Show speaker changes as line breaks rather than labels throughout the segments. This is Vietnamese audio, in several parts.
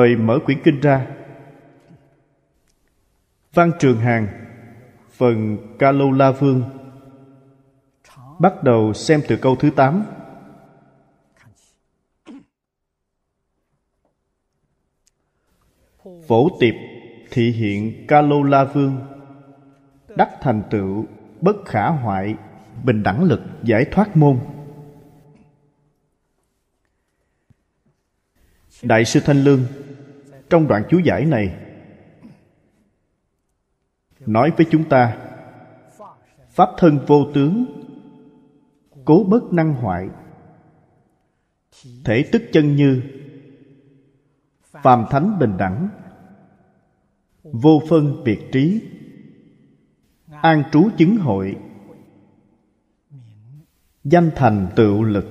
Mời mở quyển kinh ra. Văn Trường Hàng, phần Ca Lô La Vương. Bắt đầu xem từ câu thứ 8. Phổ tiệp thị hiện Ca Lô La Vương Đắc thành tựu bất khả hoại bình đẳng lực giải thoát môn Đại sư Thanh Lương trong đoạn chú giải này, nói với chúng ta, pháp thân vô tướng, cố bất năng hoại. Thể tức chân như phàm thánh bình đẳng, vô phân biệt trí, an trú chứng hội, danh thành tựu lực.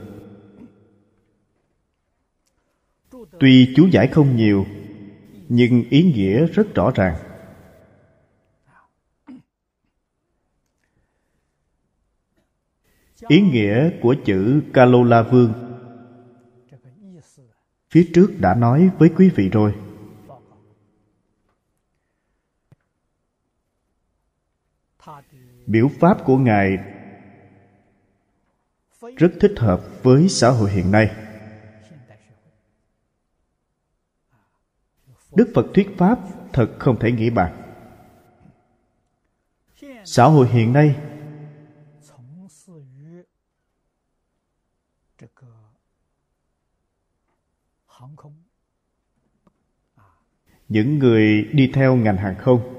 Tuy chú giải không nhiều nhưng ý nghĩa rất rõ ràng. Ý nghĩa của chữ Kalola Vương phía trước đã nói với quý vị rồi. Biểu pháp của ngài rất thích hợp với xã hội hiện nay. Đức phật thuyết pháp thật không thể nghĩ bàn xã hội hiện nay những người đi theo ngành hàng không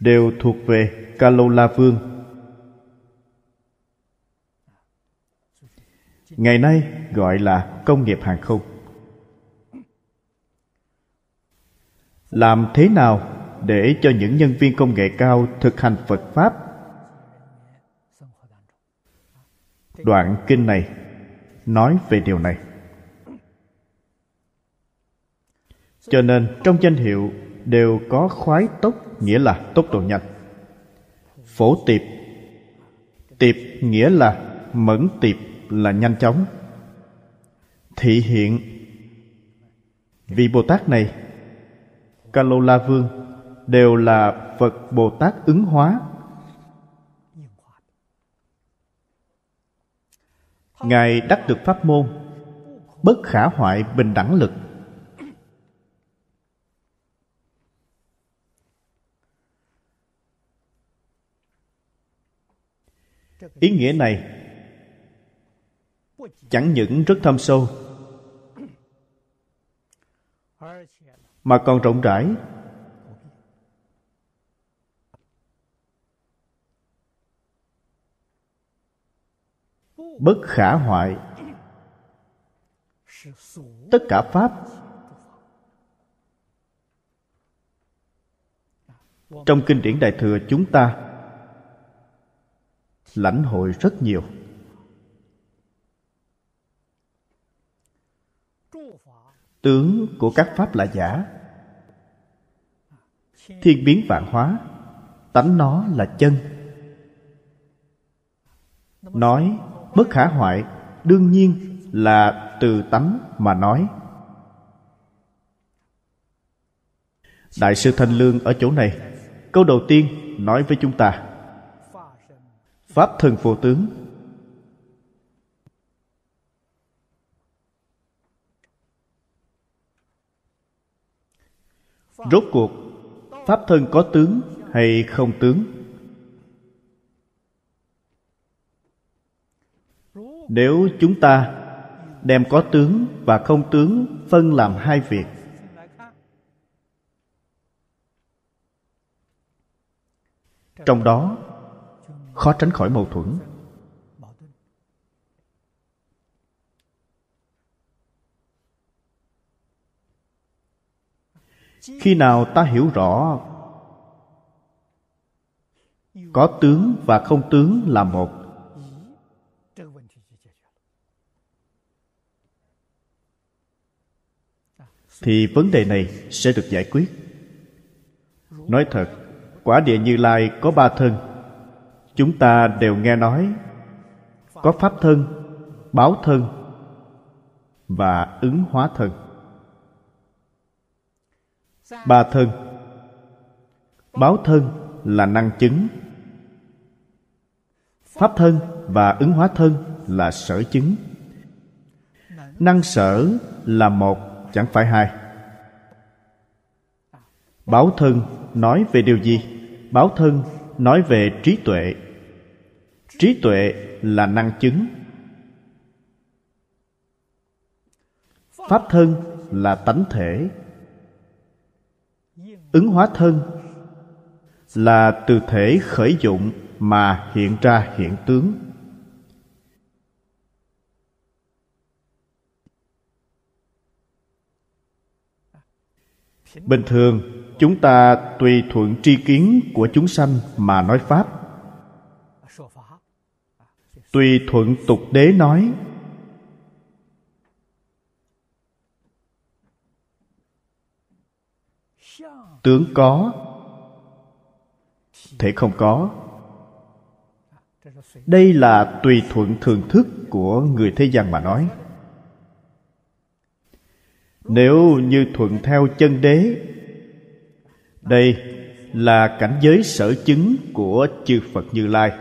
đều thuộc về Kalola Vương. Ngày nay gọi là công nghiệp hàng không. Làm thế nào để cho những nhân viên công nghệ cao thực hành Phật Pháp? Đoạn kinh này nói về điều này. Cho nên trong danh hiệu đều có khoái tốc, nghĩa là tốc độ nhanh. Phổ tiệp Tiệp nghĩa là mẫn tiệp là nhanh chóng. Thị hiện Vị Bồ Tát này Kalola Vương đều là Phật Bồ Tát ứng hóa. Ngài đắc được pháp môn, bất khả hoại bình đẳng lực ý nghĩa này chẳng những rất thâm sâu, mà còn rộng rãi. Bất khả hoại, tất cả pháp trong kinh điển đại thừa chúng ta lãnh hội rất nhiều. Tướng của các pháp là giả. Thiên biến vạn hóa, tánh nó là chân. Nói, bất khả hoại, đương nhiên là từ tánh mà nói. Đại sư thanh lương ở chỗ này, câu đầu tiên nói với chúng ta. Pháp thân vô tướng rốt cuộc, pháp thân có tướng hay không tướng? Nếu chúng ta đem có tướng và không tướng phân làm hai việc, trong đó khó tránh khỏi mâu thuẫn. khi nào ta hiểu rõ có tướng và không tướng là một. Thì vấn đề này sẽ được giải quyết. Nói thật, quả địa như lai có ba thân. Chúng ta đều nghe nói có pháp thân, báo thân và ứng hóa thân ba thân. Báo thân là năng chứng. Pháp thân và ứng hóa thân là sở chứng. Năng sở là một, chẳng phải hai. Báo thân nói về điều gì? Báo thân nói về trí tuệ. Trí tuệ là năng chứng. Pháp thân là tánh thể ứng hóa thân, là từ thể khởi dụng mà hiện ra hiện tướng. Bình thường, chúng ta tùy thuận tri kiến của chúng sanh mà nói pháp. Tùy thuận tục đế nói tướng có? Thể không có. Đây là tùy thuận thường thức của người thế gian mà nói. Nếu như thuận theo chân đế, đây là cảnh giới sở chứng của chư phật như lai.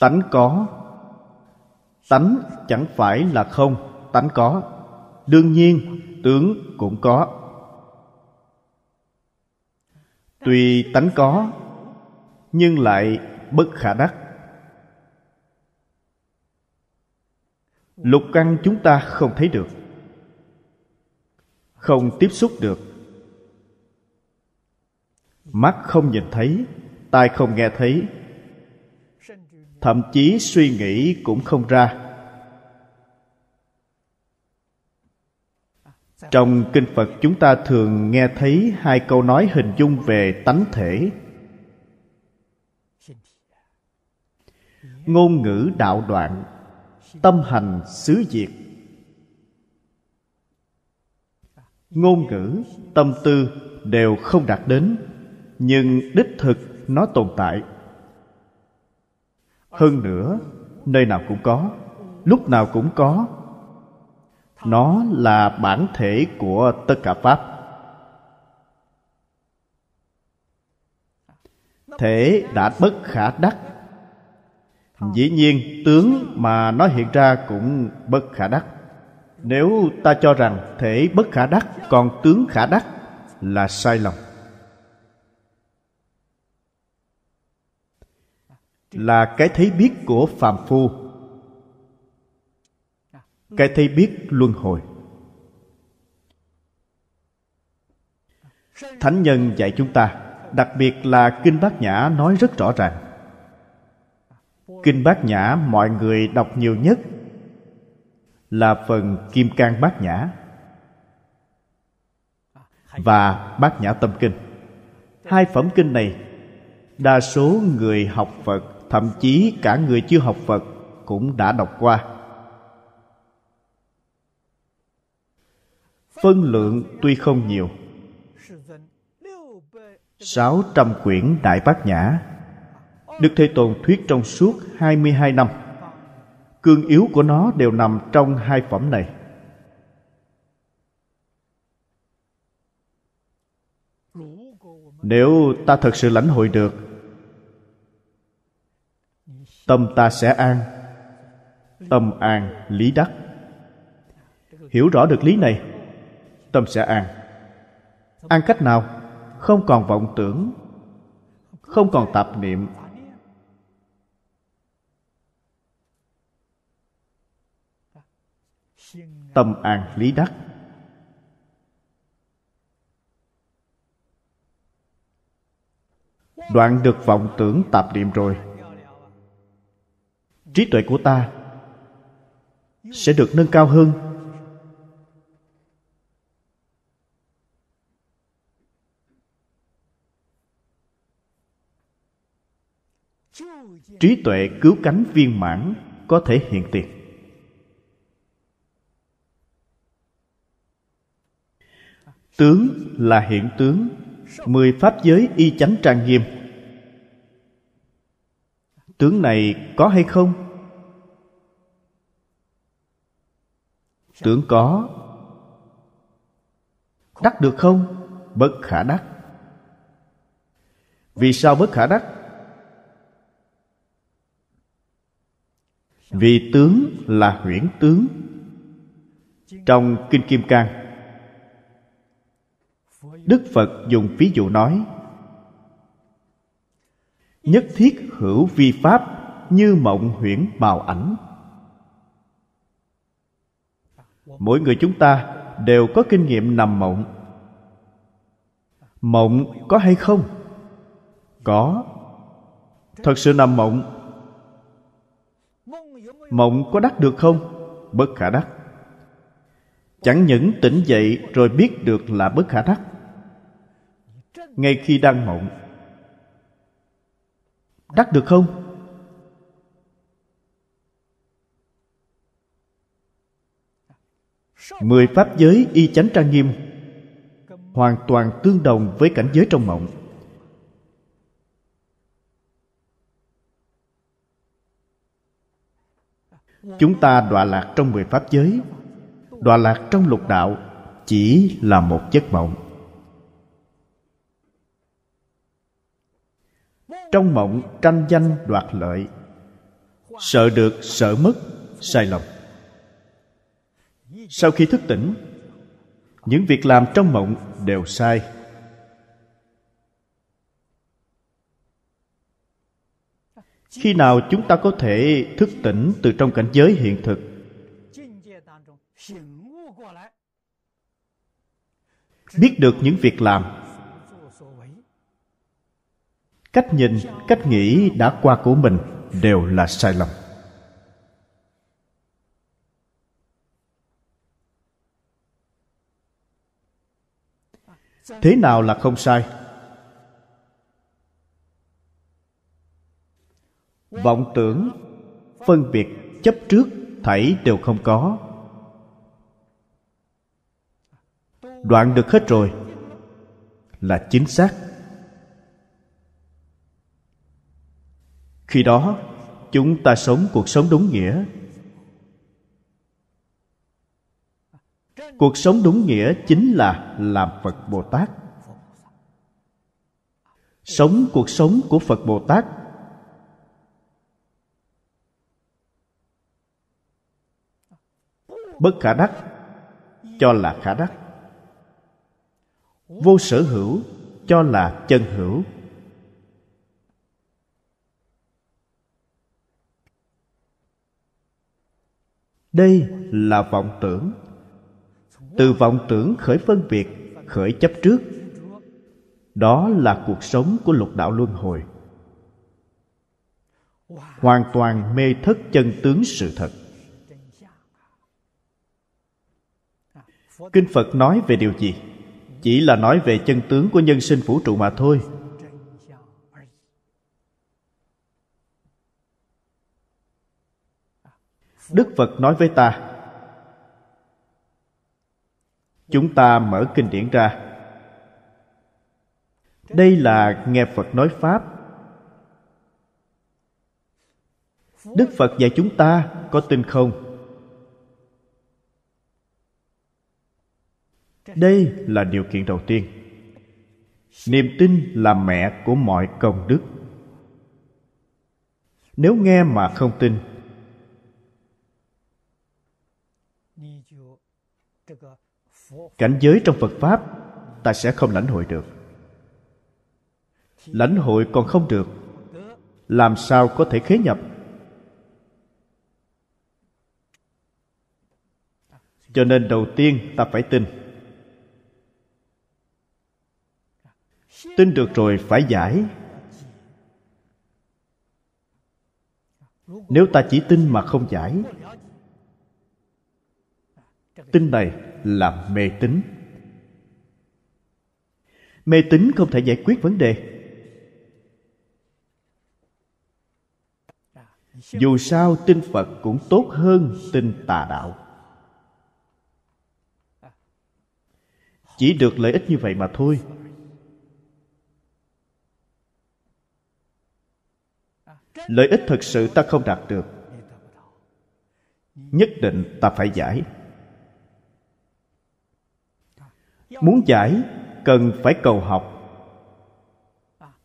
Tánh có. Tánh chẳng phải là không, tánh có. Đương nhiên, tướng cũng có tuy tánh có, nhưng lại bất khả đắc. Lục căn chúng ta không thấy được, không tiếp xúc được. Mắt không nhìn thấy, tai không nghe thấy. Thậm chí suy nghĩ cũng không ra. Trong kinh phật, chúng ta thường nghe thấy hai câu nói hình dung về tánh thể. Ngôn ngữ đạo đoạn, tâm hành xứ diệt. Ngôn ngữ, tâm tư đều không đạt đến, nhưng đích thực nó tồn tại. Hơn nữa, nơi nào cũng có, lúc nào cũng có nó là bản thể của tất cả pháp. Thể đã bất khả đắc. Dĩ nhiên, tướng mà nó hiện ra cũng bất khả đắc. Nếu ta cho rằng thể bất khả đắc, còn tướng khả đắc là sai lầm. Là cái thấy biết của phàm phu cái thấy biết luân hồi. Thánh nhân dạy chúng ta, đặc biệt là kinh bát nhã nói rất rõ ràng. Kinh bát nhã mọi người đọc nhiều nhất là phần kim cang bát nhã và bát nhã tâm kinh. Hai phẩm kinh này, đa số người học phật, thậm chí cả người chưa học phật cũng đã đọc qua. Phân lượng tuy không nhiều. Sáu trăm quyển Đại Bát Nhã. Đức Thế Tôn thuyết trong suốt 22 năm. Cương yếu của nó đều nằm trong hai phẩm này. Nếu ta thật sự lãnh hội được, Tâm ta sẽ an, Tâm an lý đắc. Hiểu rõ được lý này Tâm sẽ an. An cách nào? Không còn vọng tưởng, Không còn tạp niệm. Tâm an lý đắc. Đoạn được vọng tưởng tạp niệm rồi, Trí tuệ của ta Sẽ được nâng cao hơn. Trí tuệ cứu cánh viên mãn có thể hiện tiền. Tướng là hiện tướng, mười pháp giới y chánh trang nghiêm. Tướng này có hay không? Tướng có. Đắc được không? Bất khả đắc. Vì sao bất khả đắc? Vì tướng là huyễn tướng. Trong kinh kim cang, đức phật dùng ví dụ nói, nhất thiết hữu vi pháp như mộng huyễn bào ảnh. Mỗi người chúng ta đều có kinh nghiệm nằm mộng. Mộng có hay không? Có. Thật sự nằm mộng mộng có đắc được không? Bất khả đắc. Chẳng những tỉnh dậy rồi biết được là bất khả đắc. Ngay khi đang mộng, đắc được không? Mười pháp giới y chánh trang nghiêm hoàn toàn tương đồng với cảnh giới trong mộng. Chúng ta đọa lạc trong mười pháp giới. Đọa lạc trong lục đạo chỉ là một giấc mộng. Trong mộng tranh danh đoạt lợi, sợ được sợ mất, sai lầm. Sau khi thức tỉnh, những việc làm trong mộng đều sai. Khi nào chúng ta có thể thức tỉnh từ trong cảnh giới hiện thực? Biết được những việc làm. Cách nhìn, cách nghĩ đã qua của mình đều là sai lầm. Thế nào là không sai? Vọng tưởng, phân biệt chấp trước thảy đều không có. Đoạn được hết rồi là chính xác. Khi đó, chúng ta sống cuộc sống đúng nghĩa. Cuộc sống đúng nghĩa chính là làm phật bồ tát. Sống cuộc sống của phật bồ tát bất khả đắc, cho là khả đắc. Vô sở hữu, cho là chân hữu. Đây là vọng tưởng. Từ vọng tưởng khởi phân biệt, khởi chấp trước. Đó là cuộc sống của lục đạo luân hồi. Hoàn toàn mê thất chân tướng sự thật. Kinh phật nói về điều gì? Chỉ là nói về chân tướng của nhân sinh vũ trụ mà thôi. Đức phật nói với ta, chúng ta mở kinh điển ra. Đây là nghe phật nói pháp. Đức phật dạy chúng ta, có tin không? Đây là điều kiện đầu tiên. Niềm tin là mẹ của mọi công đức. Nếu nghe mà không tin, cảnh giới trong phật pháp ta sẽ không lãnh hội được. Lãnh hội còn không được, làm sao có thể khế nhập? Cho nên đầu tiên ta phải tin. Tin được rồi phải giải. Nếu ta chỉ tin mà không giải, tin này là mê tín. Mê tín không thể giải quyết vấn đề. Dù sao tin phật cũng tốt hơn tin tà đạo. Chỉ được lợi ích như vậy mà thôi. Lợi ích thực sự ta không đạt được. Nhất định ta phải giải. Muốn giải, cần phải cầu học.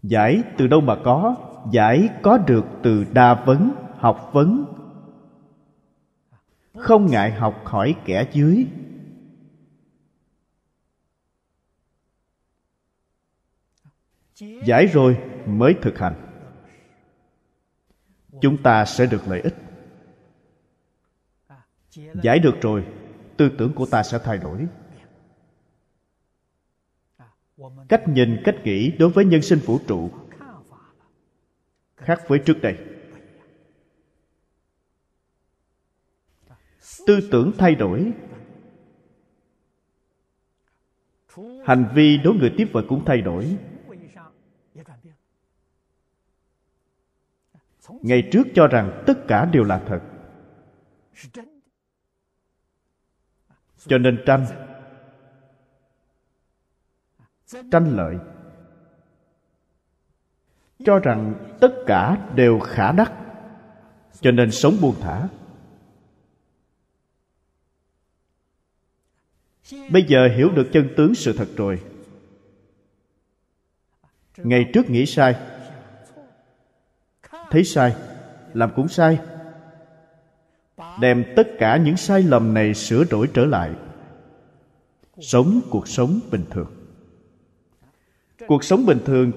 Giải từ đâu mà có? Giải có được từ đa vấn, học vấn. Không ngại học hỏi kẻ dưới. Giải rồi mới thực hành chúng ta sẽ được lợi ích. Giải được rồi, tư tưởng của ta sẽ thay đổi. Cách nhìn, cách nghĩ đối với nhân sinh vũ trụ khác với trước đây. Tư tưởng thay đổi. Hành vi đối người tiếp vật cũng thay đổi. Ngày trước cho rằng tất cả đều là thật. Cho nên tranh tranh lợi, cho rằng tất cả đều khả đắc, cho nên sống buông thả. Bây giờ hiểu được chân tướng sự thật rồi. Ngày trước nghĩ sai thấy sai, làm cũng sai. Đem tất cả những sai lầm này sửa đổi trở lại. Sống cuộc sống bình thường. Cuộc sống bình thường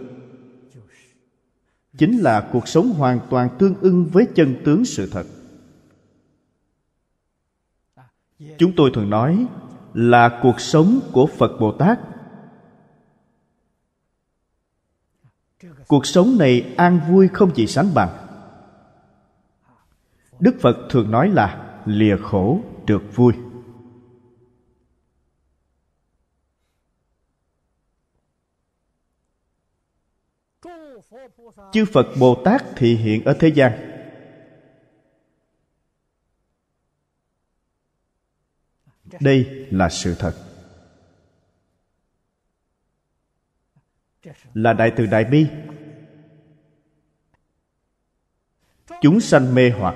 chính là cuộc sống hoàn toàn tương ưng với chân tướng sự thật. Chúng tôi thường nói là cuộc sống của phật bồ tát. Cuộc sống này an vui không gì sánh bằng. Đức phật thường nói là lìa khổ được vui. Chư phật bồ tát thị hiện ở thế gian. Đây là sự thật. Là đại từ đại bi chúng sanh mê hoặc.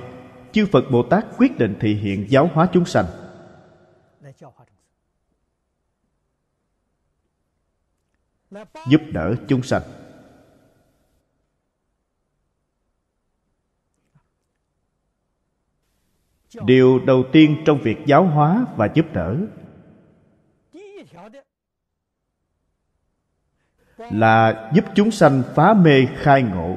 Chư phật bồ tát quyết định thị hiện giáo hóa chúng sanh. Giúp đỡ chúng sanh. Điều đầu tiên trong việc giáo hóa và giúp đỡ là giúp chúng sanh phá mê khai ngộ.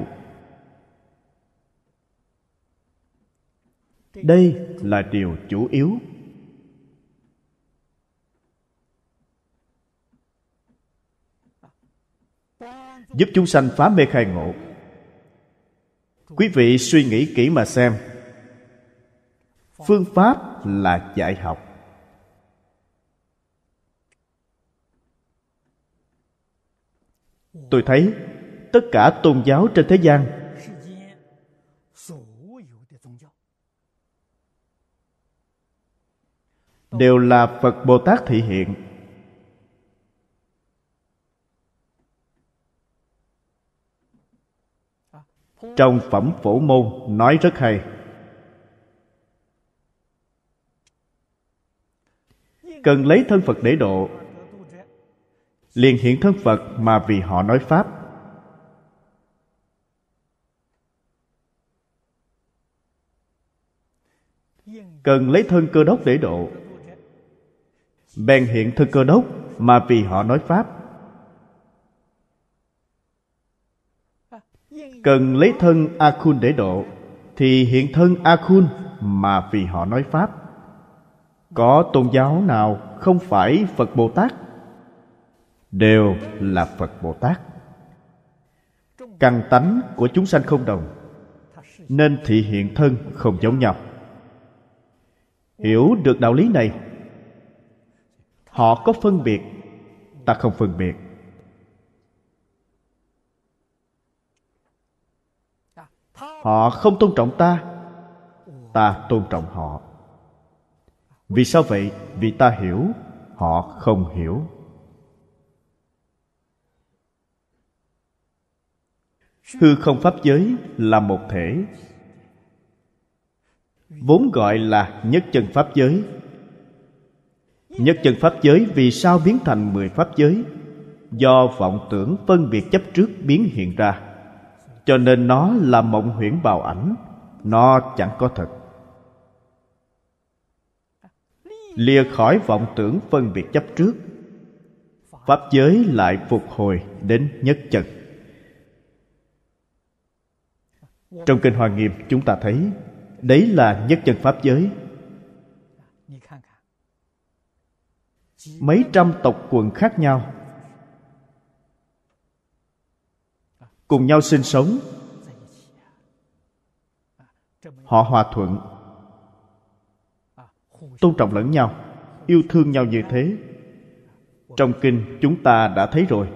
Đây là điều chủ yếu. Giúp chúng sanh phá mê khai ngộ. Quý vị suy nghĩ kỹ mà xem. Phương pháp là dạy học. Tôi thấy tất cả tôn giáo trên thế gian đều là phật bồ tát thị hiện. Trong phẩm phổ môn, nói rất hay. Cần lấy thân phật để độ, liền hiện thân phật mà vì họ nói pháp. Cần lấy thân cơ đốc để độ bèn hiện thân cơ đốc mà vì họ nói pháp. Cần lấy thân a khun để độ, thì hiện thân a khun mà vì họ nói pháp. Có tôn giáo nào không phải phật bồ tát? Đều là phật bồ tát. Căn tánh của chúng sanh không đồng, nên thị hiện thân không giống nhau. Hiểu được đạo lý này họ có phân biệt. Ta không phân biệt. Họ không tôn trọng ta. Ta tôn trọng họ. Vì sao vậy? Vì ta hiểu. Họ không hiểu. Hư không pháp giới là một thể. Vốn gọi là nhất chân pháp giới nhất chân pháp giới vì sao biến thành mười pháp giới? Do vọng tưởng phân biệt chấp trước biến hiện ra. Cho nên nó là mộng huyễn bào ảnh. Nó chẳng có thật. Lìa khỏi vọng tưởng phân biệt chấp trước. Pháp giới lại phục hồi đến nhất chân. Trong kinh hoa nghiêm, chúng ta thấy, đấy là nhất chân pháp giới. Mấy trăm tộc quần khác nhau. Cùng nhau sinh sống. Họ hòa thuận. Tôn trọng lẫn nhau. Yêu thương nhau như thế. Trong kinh, chúng ta đã thấy rồi.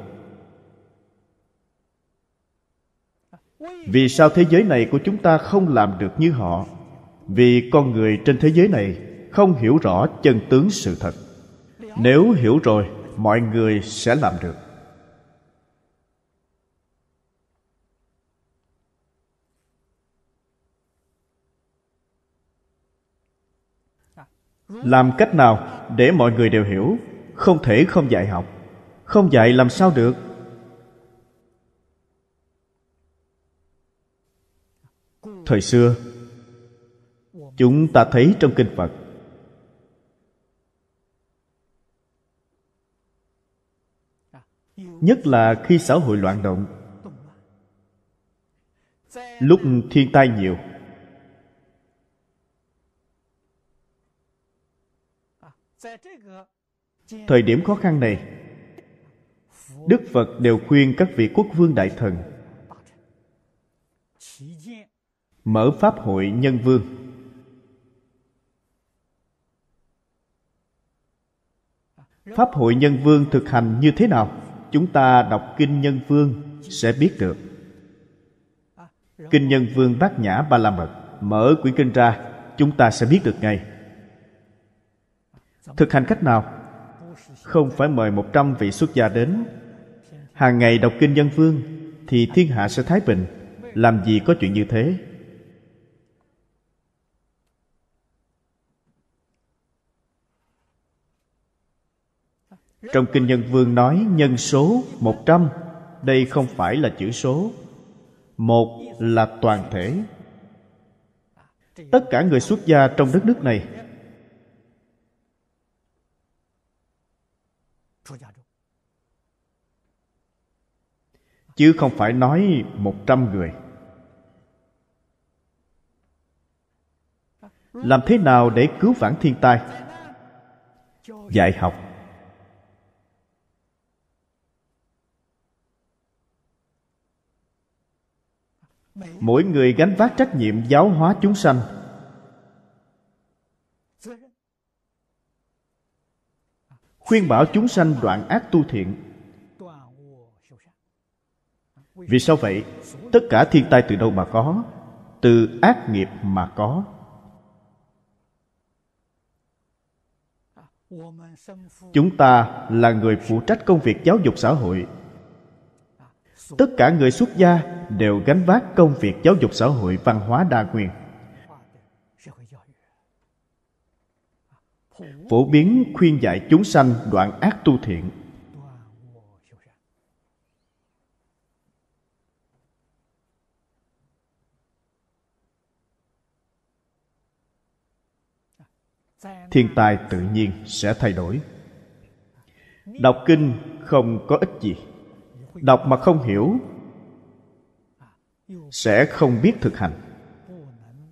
Vì sao thế giới này của chúng ta không làm được như họ? Vì con người trên thế giới này không hiểu rõ chân tướng sự thật nếu hiểu rồi, mọi người sẽ làm được. Làm cách nào để mọi người đều hiểu? Không thể không dạy học. Không dạy làm sao được? Thời xưa, chúng ta thấy trong kinh phật nhất là khi xã hội loạn động. Lúc thiên tai nhiều. Thời điểm khó khăn này, đức phật đều khuyên các vị quốc vương đại thần mở pháp hội nhân vương. Pháp hội nhân vương thực hành như thế nào? Chúng ta đọc kinh nhân phương sẽ biết được. Kinh nhân phương bát nhã ba la mật, mở quyển kinh ra, chúng ta sẽ biết được ngay. Thực hành cách nào? Không phải mời một trăm vị xuất gia đến. Hàng ngày đọc kinh nhân phương thì thiên hạ sẽ thái bình. Làm gì có chuyện như thế? Trong Kinh Nhân Vương nói, nhân số một trăm, Đây không phải là chữ số. Một là toàn thể. Tất cả người xuất gia trong đất nước này Chứ không phải nói một trăm người. Làm thế nào để cứu vãn thiên tai? Dạy học. Mỗi người gánh vác trách nhiệm giáo hóa chúng sanh. Khuyên bảo chúng sanh đoạn ác tu thiện. Vì sao vậy? Tất cả thiên tai từ đâu mà có? Từ ác nghiệp mà có. Chúng ta là người phụ trách công việc giáo dục xã hội tất cả người xuất gia đều gánh vác công việc giáo dục xã hội văn hóa đa nguyên phổ biến khuyên dạy chúng sanh đoạn ác tu thiện. Thiên tai tự nhiên sẽ thay đổi. Đọc kinh không có ích gì đọc mà không hiểu, sẽ không biết thực hành.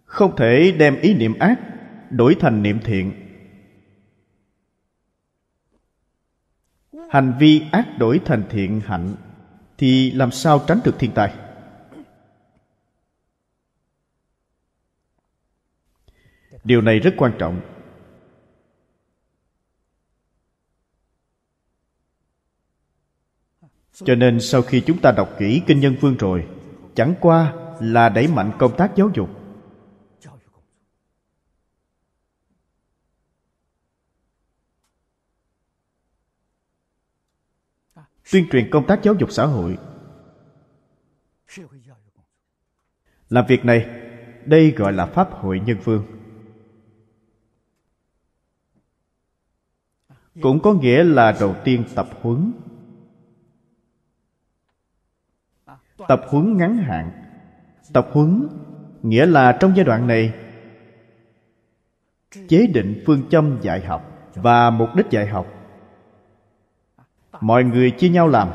Không thể đem ý niệm ác đổi thành niệm thiện. Hành vi ác đổi thành thiện hạnh thì làm sao tránh được thiên tai? Điều này rất quan trọng. Cho nên sau khi chúng ta đọc kỹ kinh nhân phương rồi, chẳng qua là đẩy mạnh công tác giáo dục. Tuyên truyền công tác giáo dục xã hội. Làm việc này, đây gọi là pháp hội nhân phương cũng có nghĩa là đầu tiên tập huấn. Tập huấn ngắn hạn. Tập huấn, nghĩa là trong giai đoạn này, chế định phương châm dạy học và mục đích dạy học. Mọi người chia nhau làm.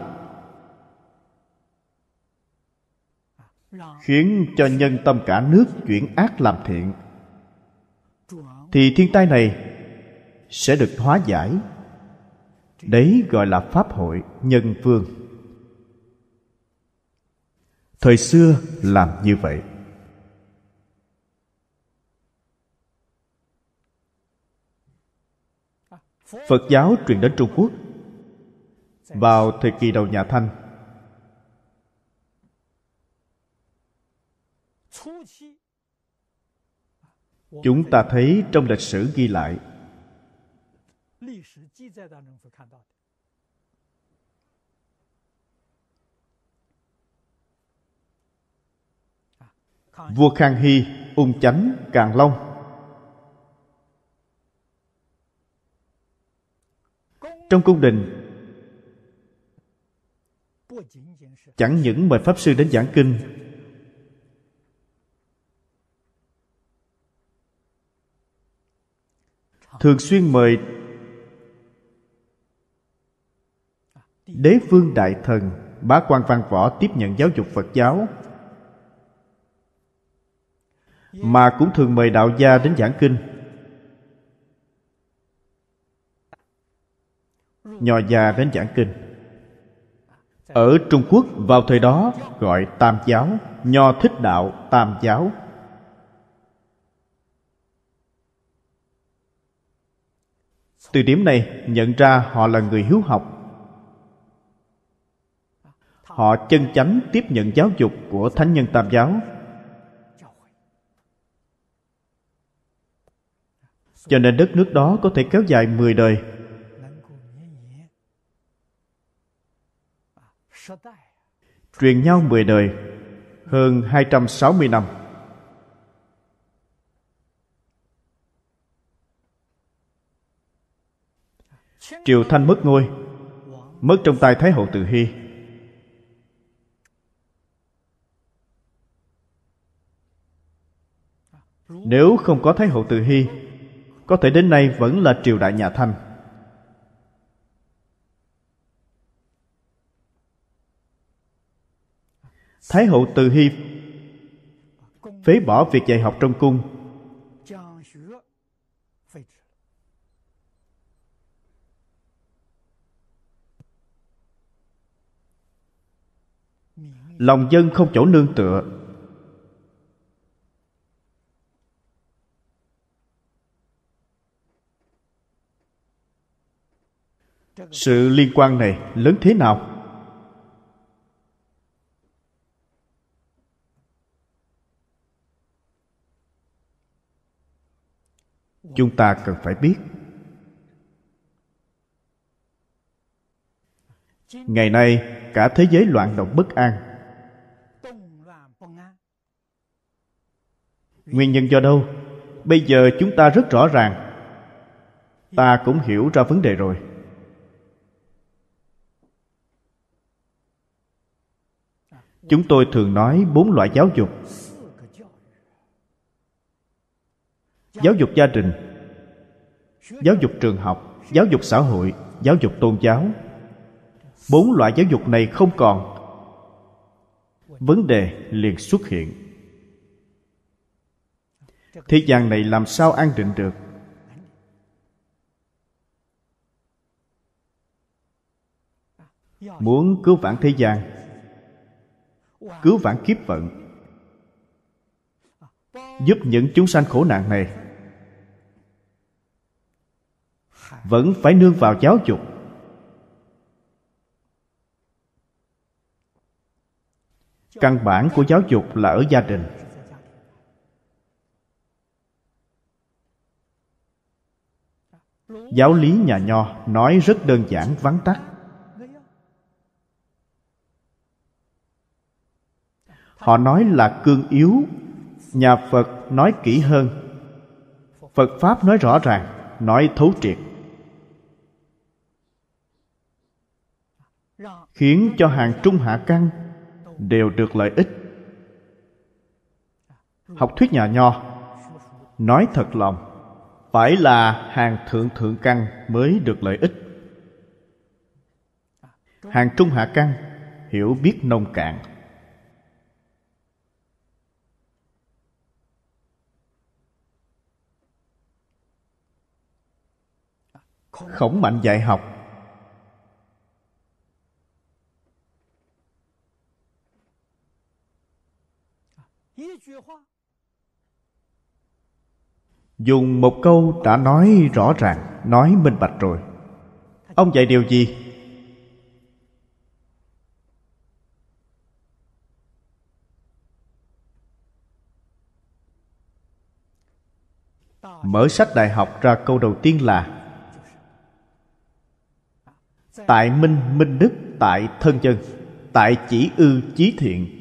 Khiến cho nhân tâm cả nước chuyển ác làm thiện. Thì thiên tai này sẽ được hóa giải. Đấy gọi là pháp hội nhân phương thời xưa làm như vậy. Phật giáo truyền đến trung quốc. Vào thời kỳ đầu nhà thanh, chúng ta thấy trong lịch sử ghi lại vua khang hy, ung chánh càn long. Trong cung đình, chẳng những mời pháp sư đến giảng kinh, thường xuyên mời đế vương đại thần, bá quan văn võ tiếp nhận giáo dục phật giáo mà cũng thường mời đạo gia đến giảng kinh. Nho gia đến giảng kinh. Ở trung quốc, vào thời đó, gọi tam giáo, nho thích đạo tam giáo. Từ điểm này, nhận ra họ là người hiếu học. Họ chân chánh tiếp nhận giáo dục của thánh nhân tam giáo. Cho nên đất nước đó có thể kéo dài 10 đời. Truyền nhau 10 đời, hơn 260 năm. Triều Thanh mất ngôi, Mất trong tay Thái hậu Từ Hy. Nếu không có Thái hậu Từ Hy có thể đến nay vẫn là triều đại nhà Thanh. Thái hậu Từ Hy phế bỏ việc dạy học trong cung. Lòng dân không chỗ nương tựa. Sự liên quan này lớn thế nào? Chúng ta cần phải biết. Ngày nay, cả thế giới loạn động bất an. Nguyên nhân do đâu? Bây giờ chúng ta rất rõ ràng. Ta cũng hiểu ra vấn đề rồi. Chúng tôi thường nói bốn loại giáo dục. Giáo dục gia đình, giáo dục trường học, giáo dục xã hội, giáo dục tôn giáo. Bốn loại giáo dục này không còn. Vấn đề liền xuất hiện. Thế gian này làm sao an định được? Muốn cứu vãn thế gian cứu vãn kiếp vận giúp những chúng sanh khổ nạn này vẫn phải nương vào giáo dục. Căn bản của giáo dục là ở gia đình. Giáo lý nhà nho nói rất đơn giản, vắn tắt. Họ nói là cương yếu. Nhà phật nói kỹ hơn. Phật pháp nói rõ ràng, nói thấu triệt. Khiến cho hàng trung hạ căn đều được lợi ích. Học thuyết nhà nho nói thật lòng, phải là hàng thượng thượng căn mới được lợi ích. Hàng trung hạ căn hiểu biết nông cạn. Khổng mạnh dạy học. Dùng một câu đã nói rõ ràng, nói minh bạch rồi. Ông dạy điều gì? Mở sách đại học ra câu đầu tiên là tại minh minh đức, tại thân chân, tại chỉ ư chí thiện.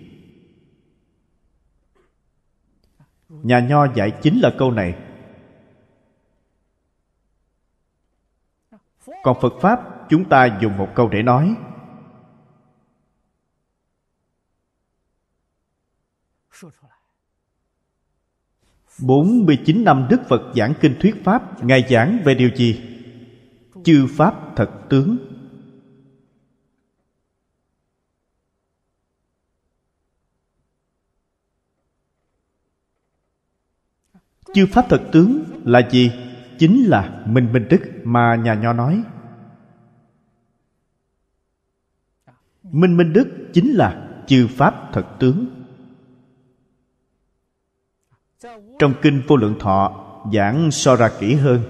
Nhà nho dạy chính là câu này. Còn phật pháp, chúng ta dùng một câu để nói. 49 năm Đức Phật giảng kinh thuyết Pháp, Ngài giảng về điều gì? Chư Pháp thật tướng. Chư Pháp thật tướng là gì? Chính là minh minh đức mà nhà nho nói. Minh minh đức chính là chư Pháp thật tướng. Trong kinh vô lượng thọ, giảng so ra kỹ hơn,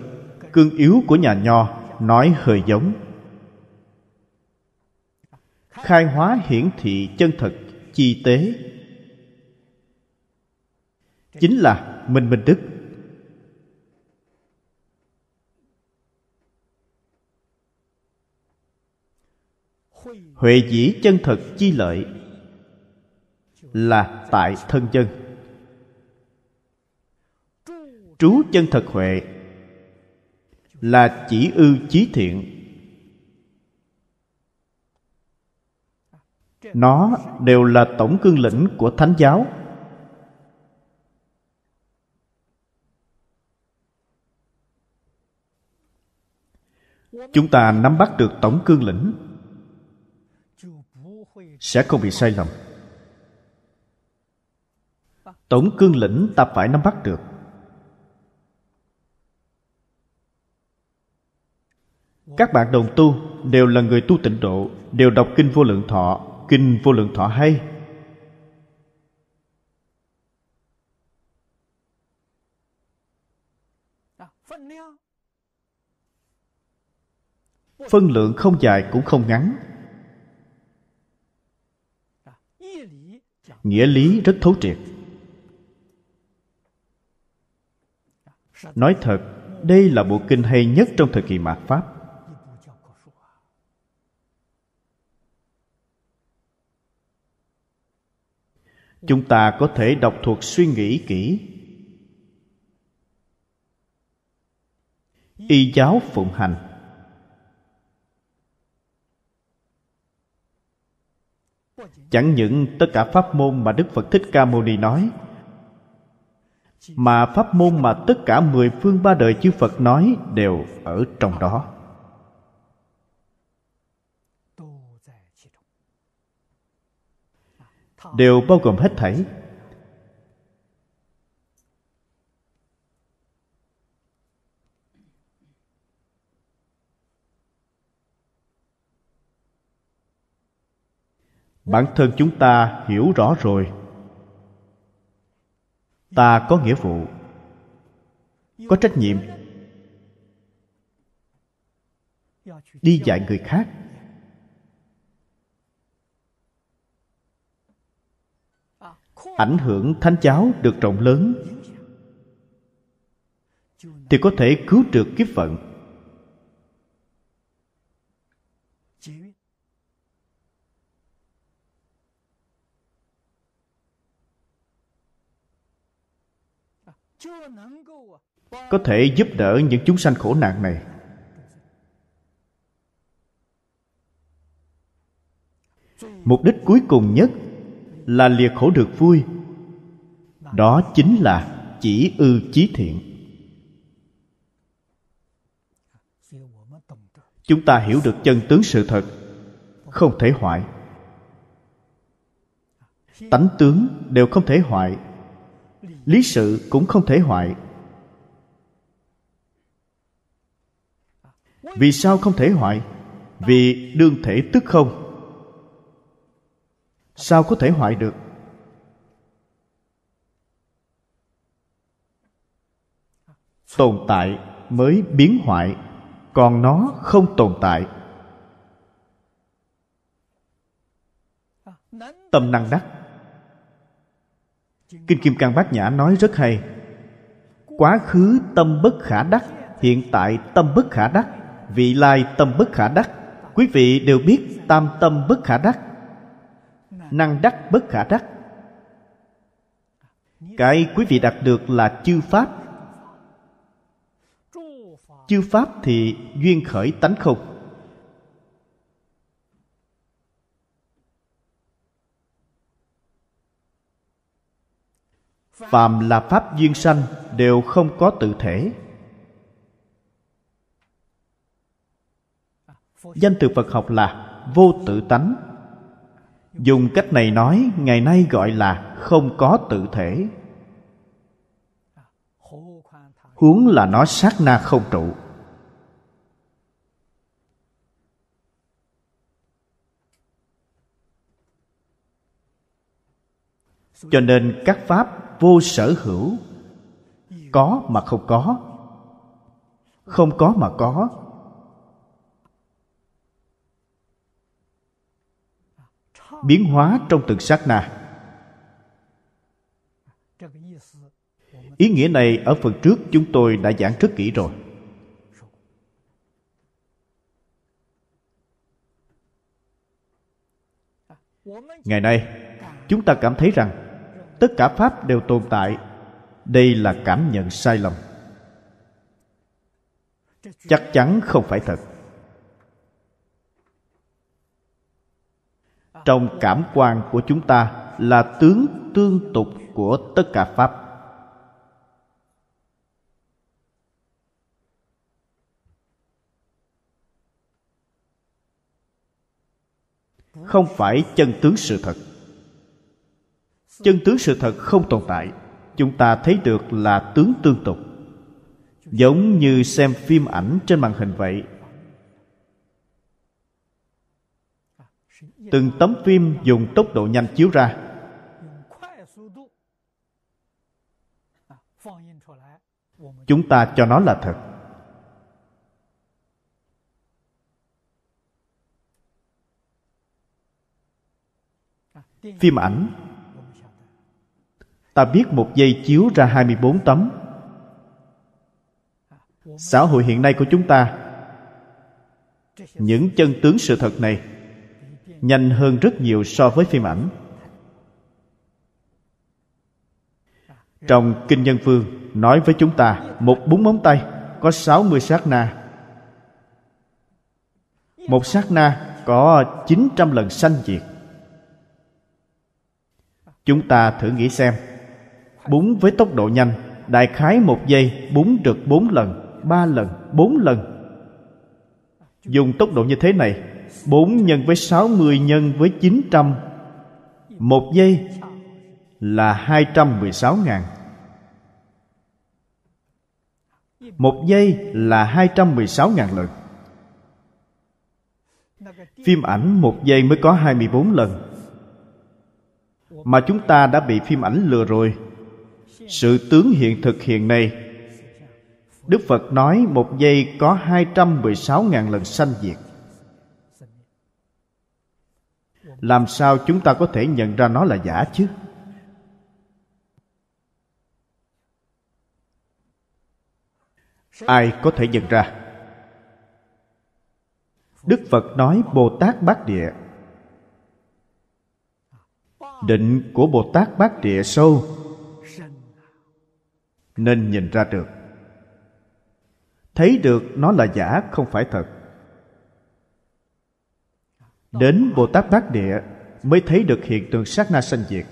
cương yếu của nhà nho nói hơi giống. Khai hóa hiển thị chân thật, chi tế. Chính là minh minh đức huệ dĩ chân thật chi lợi là tại thân chân. Trú chân thật huệ là chỉ ư chí thiện. Nó đều là tổng cương lĩnh của thánh giáo. Chúng ta nắm bắt được tổng cương lĩnh sẽ không bị sai lầm. Tổng cương lĩnh ta phải nắm bắt được. Các bạn đồng tu đều là người tu tịnh độ, đều đọc kinh vô lượng thọ. Kinh vô lượng thọ hay. Phân lượng không dài cũng không ngắn. Nghĩa lý rất thấu triệt. Nói thật, đây là bộ kinh hay nhất trong thời kỳ mạt pháp. Chúng ta có thể đọc thuộc suy nghĩ kỹ. Y giáo phụng hành. Chẳng những tất cả pháp môn mà đức phật thích ca mâu ni nói, mà pháp môn mà tất cả mười phương ba đời chư phật nói đều ở trong đó. Đều bao gồm hết thảy. Bản thân chúng ta hiểu rõ rồi. Ta có nghĩa vụ, có trách nhiệm đi dạy người khác. Ảnh hưởng thánh giáo được rộng lớn, thì có thể cứu trượt kiếp phận. Có thể giúp đỡ những chúng sanh khổ nạn này. Mục đích cuối cùng nhất là liệt khổ được vui. Đó chính là chỉ ư chí thiện. Chúng ta hiểu được chân tướng sự thật, không thể hoại. Tánh tướng đều không thể hoại lý sự cũng không thể hoại vì sao không thể hoại vì đương thể tức không. Sao có thể hoại được? Tồn tại mới biến hoại, còn nó không tồn tại. Tâm năng đắc kinh kim cang bát nhã nói rất hay. Quá khứ tâm bất khả đắc, hiện tại tâm bất khả đắc, vị lai tâm bất khả đắc. Quý vị đều biết tam tâm bất khả đắc, năng đắc bất khả đắc. Cái quý vị đạt được là chư pháp. Chư pháp thì duyên khởi tánh không. Phàm là pháp duyên sanh đều không có tự thể. Danh từ phật học là vô tự tánh. Dùng cách này nói, ngày nay gọi là không có tự thể. Huống là nó sát na không trụ. Cho nên các pháp vô sở hữu, có mà không có không có mà có. Biến hóa trong từng sát na. Ý nghĩa này ở phần trước chúng tôi đã giảng rất kỹ rồi. Ngày nay, chúng ta cảm thấy rằng tất cả pháp đều tồn tại. Đây là cảm nhận sai lầm. Chắc chắn không phải thật. Trong cảm quan của chúng ta là tướng tương tục của tất cả pháp. Không phải chân tướng sự thật chân tướng sự thật không tồn tại. Chúng ta thấy được là tướng tương tục. Giống như xem phim ảnh trên màn hình vậy. Từng tấm phim dùng tốc độ nhanh chiếu ra. Chúng ta cho nó là thật. Phim ảnh ta biết một giây chiếu ra 24 tấm. Xã hội hiện nay của chúng ta, những chân tướng sự thật này nhanh hơn rất nhiều so với phim ảnh. Trong kinh nhân phương nói với chúng ta, một búng móng tay có 60 sát na. Một sát na có 900 lần sanh diệt. Chúng ta thử nghĩ xem búng với tốc độ nhanh. Đại khái một giây, búng được bốn lần, ba lần, bốn lần. Dùng tốc độ như thế này 4 nhân với 60 nhân với 900 Một giây là 216 ngàn. Một giây là 216 ngàn lần. Phim ảnh một giây mới có 24 lần. Mà chúng ta đã bị phim ảnh lừa rồi. Sự tướng hiện thực hiện nay, Đức Phật nói một giây có 216 ngàn lần sanh diệt. Làm sao chúng ta có thể nhận ra nó là giả chứ? Ai có thể nhận ra? Đức phật nói bồ tát bát địa. Định của bồ tát bát địa sâu nên nhìn ra được. Thấy được nó là giả, không phải thật. Đến bồ tát bát địa mới thấy được hiện tượng sát na sanh diệt.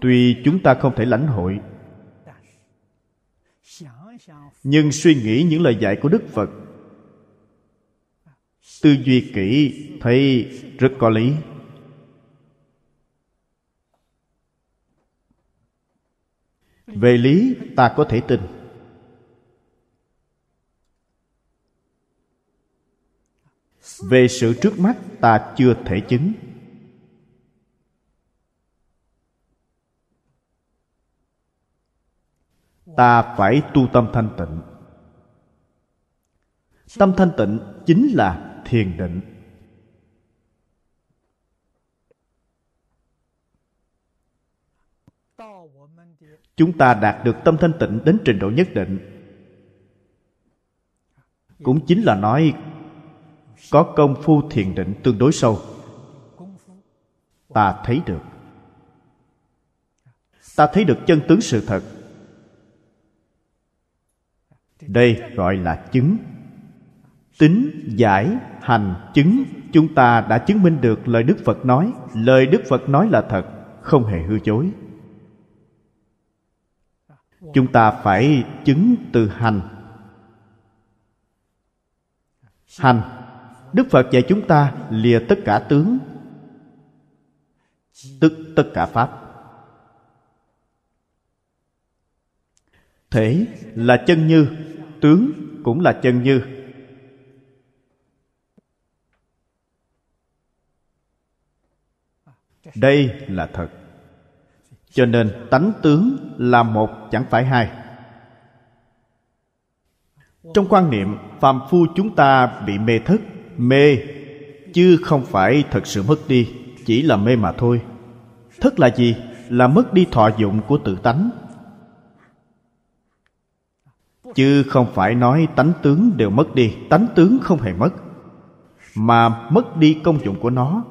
Tuy chúng ta không thể lãnh hội, nhưng suy nghĩ những lời dạy của đức phật tư duy kỹ thấy rất có lý. Về lý, ta có thể tin. Về sự trước mắt, ta chưa thể chứng. Ta phải tu tâm thanh tịnh. Tâm thanh tịnh chính là thiền định. Chúng ta đạt được tâm thanh tịnh đến trình độ nhất định. Cũng chính là nói, có công phu thiền định tương đối sâu. Ta thấy được. Ta thấy được chân tướng sự thật. Đây gọi là chứng tính giải, hành, chứng, chúng ta đã chứng minh được lời đức phật nói. Lời đức phật nói là thật, không hề hư chối. Chúng ta phải chứng từ hành. Hành. Đức phật dạy chúng ta lìa tất cả tướng, tức tất cả pháp. Thể là chân như, tướng cũng là chân như. Đây là thật. Cho nên tánh tướng là một, chẳng phải hai. Trong quan niệm, phàm phu chúng ta bị mê thất mê, chứ không phải thật sự mất đi, chỉ là mê mà thôi. Thất là gì? Là mất đi thọ dụng của tự tánh. Chứ không phải nói tánh tướng đều mất đi. Tánh tướng không hề mất, mà mất đi công dụng của nó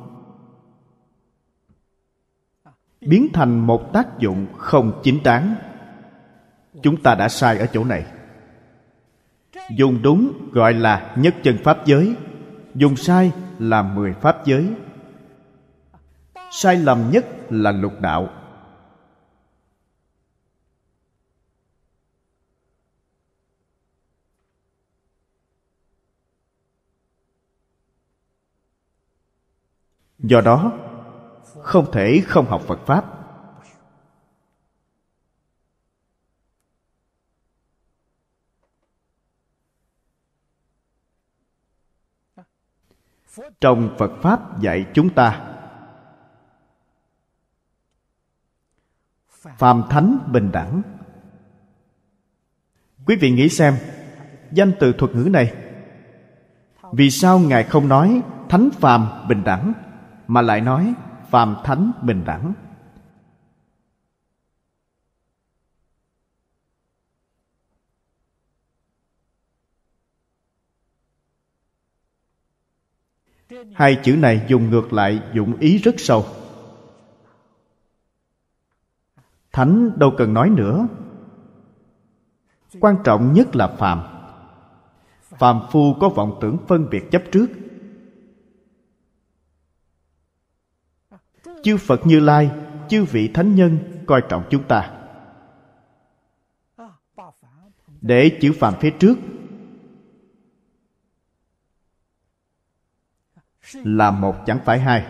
biến thành một tác dụng không chính đáng. Chúng ta đã sai ở chỗ này. Dùng đúng gọi là nhất chân pháp giới, dùng sai là mười pháp giới. Sai lầm nhất là lục đạo. Do đó không thể không học phật pháp. Trong phật pháp dạy chúng ta, phàm thánh bình đẳng. Quý vị nghĩ xem, danh từ thuật ngữ này, vì sao ngài không nói thánh phàm bình đẳng mà lại nói phàm thánh bình đẳng. Hai chữ này dùng ngược lại dụng ý rất sâu. Thánh đâu cần nói nữa. Quan trọng nhất là phàm phàm phu có vọng tưởng phân biệt chấp trước. Chư phật như lai, chư vị thánh nhân coi trọng chúng ta. Để chữ phàm phía trước là một chẳng phải hai.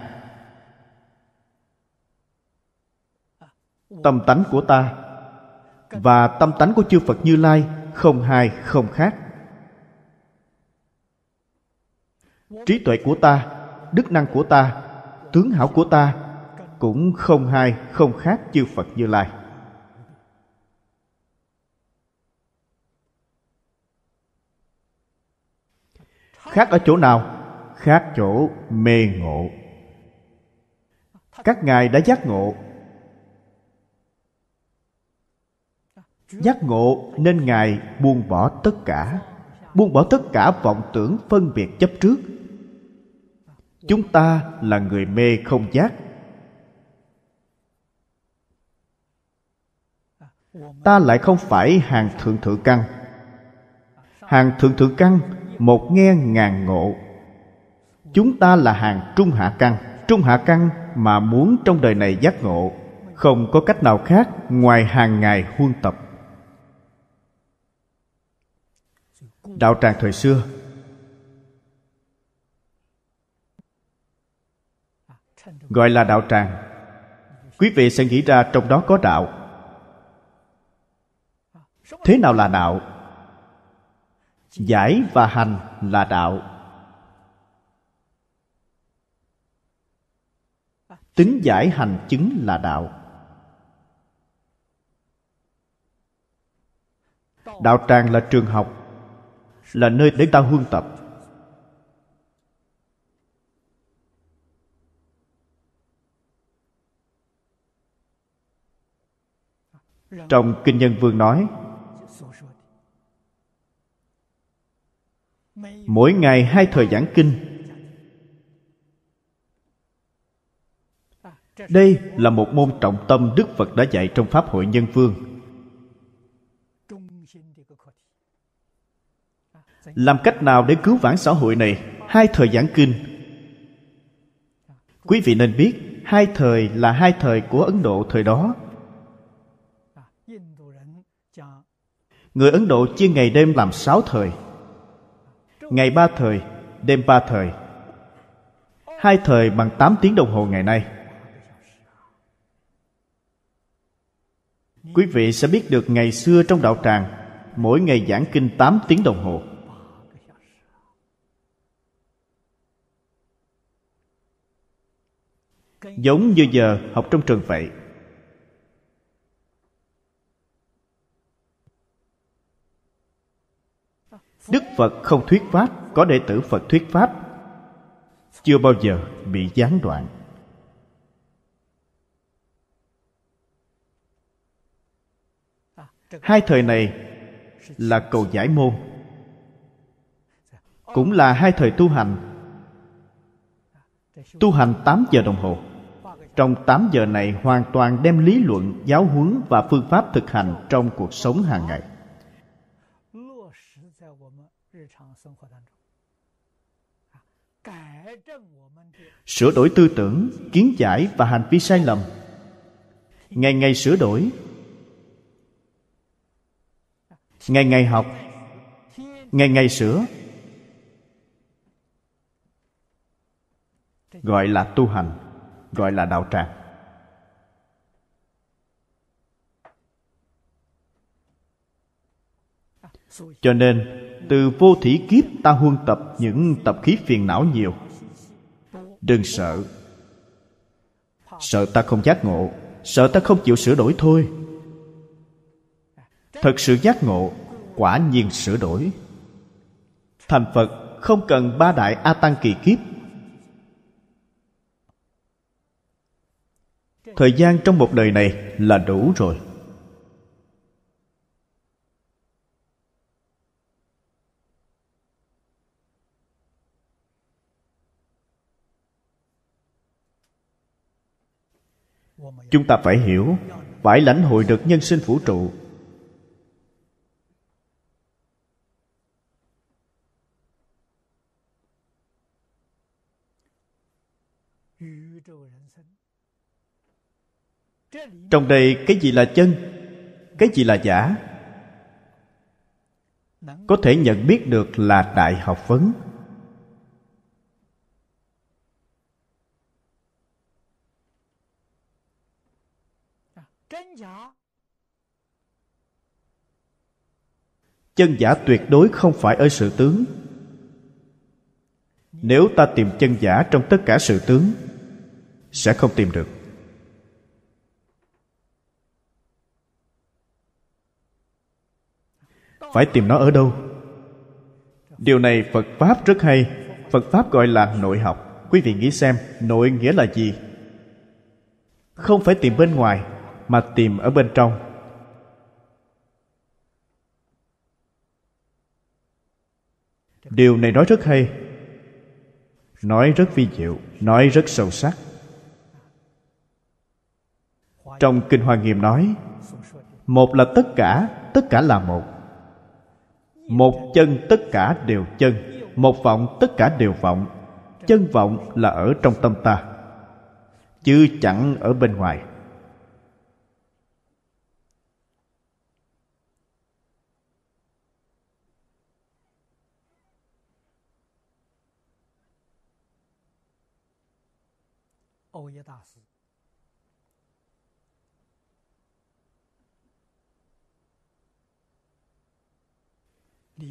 Tâm tánh của ta và tâm tánh của chư phật như lai không hai, không khác. Trí tuệ của ta, đức năng của ta, tướng hảo của ta cũng không hai, không khác chư phật như lai. Khác ở chỗ nào? Khác chỗ mê ngộ. Các ngài đã giác ngộ. Giác ngộ nên ngài buông bỏ tất cả. Buông bỏ tất cả vọng tưởng phân biệt chấp trước. Chúng ta là người mê không giác. Ta lại không phải hàng thượng thượng căn. Hàng thượng thượng căn, một nghe ngàn ngộ. Chúng ta là hàng trung hạ căn. Trung hạ căn mà muốn trong đời này giác ngộ. Không có cách nào khác ngoài hàng ngày huân tập. Đạo tràng thời xưa, gọi là đạo tràng. Quý vị sẽ nghĩ ra trong đó có đạo thế nào là đạo? Giải và hành là đạo. Tính giải hành chứng là đạo. Đạo tràng là trường học, là nơi để ta huân tập. Trong kinh nhân vương nói mỗi ngày hai thời giảng kinh. Đây là một môn trọng tâm đức phật đã dạy trong pháp hội nhân vương. Làm cách nào để cứu vãn xã hội này? Hai thời giảng kinh. Quý vị nên biết, hai thời là hai thời của ấn độ thời đó. Người ấn độ chia ngày đêm làm sáu thời. Ngày ba thời, đêm ba thời. Hai thời bằng tám tiếng đồng hồ ngày nay. Quý vị sẽ biết được ngày xưa trong đạo tràng, mỗi ngày giảng kinh 8 tiếng đồng hồ. Giống như giờ học trong trường vậy đức phật không thuyết pháp có đệ tử phật thuyết pháp. Chưa bao giờ bị gián đoạn. Hai thời này là cầu giải môn. Cũng là hai thời tu hành. Tu hành 8 giờ đồng hồ. Trong 8 giờ này hoàn toàn đem lý luận, giáo huấn và phương pháp thực hành trong cuộc sống hàng ngày. Sửa đổi tư tưởng, kiến giải và hành vi sai lầm. Ngày ngày sửa đổi. Ngày ngày học. Ngày ngày sửa. Gọi là tu hành gọi là đạo tràng cho nên từ vô thủy kiếp ta huân tập những tập khí phiền não nhiều đừng sợ. Sợ ta không giác ngộ, sợ ta không chịu sửa đổi thôi. Thật sự giác ngộ, quả nhiên sửa đổi. Thành phật không cần ba đại a tăng kỳ kiếp. Thời gian trong một đời này là đủ rồi. Chúng ta phải hiểu phải lãnh hội được nhân sinh vũ trụ. Trong đây cái gì là chân, cái gì là giả? Có thể nhận biết được là đại học vấn. Chân giả tuyệt đối không phải ở sự tướng. Nếu ta tìm chân giả trong tất cả sự tướng, sẽ không tìm được. Phải tìm nó ở đâu? Điều này phật pháp rất hay. Phật pháp gọi là nội học. Quý vị nghĩ xem, nội nghĩa là gì? Không phải tìm bên ngoài, mà tìm ở bên trong. Điều này nói rất hay. Nói rất vi diệu, nói rất sâu sắc. Trong kinh hoa nghiêm nói, một là tất cả tất cả là một. Một chân tất cả đều chân, một vọng tất cả đều vọng. Chân vọng là ở trong tâm ta, chứ chẳng ở bên ngoài
Âu Yê Đà Sư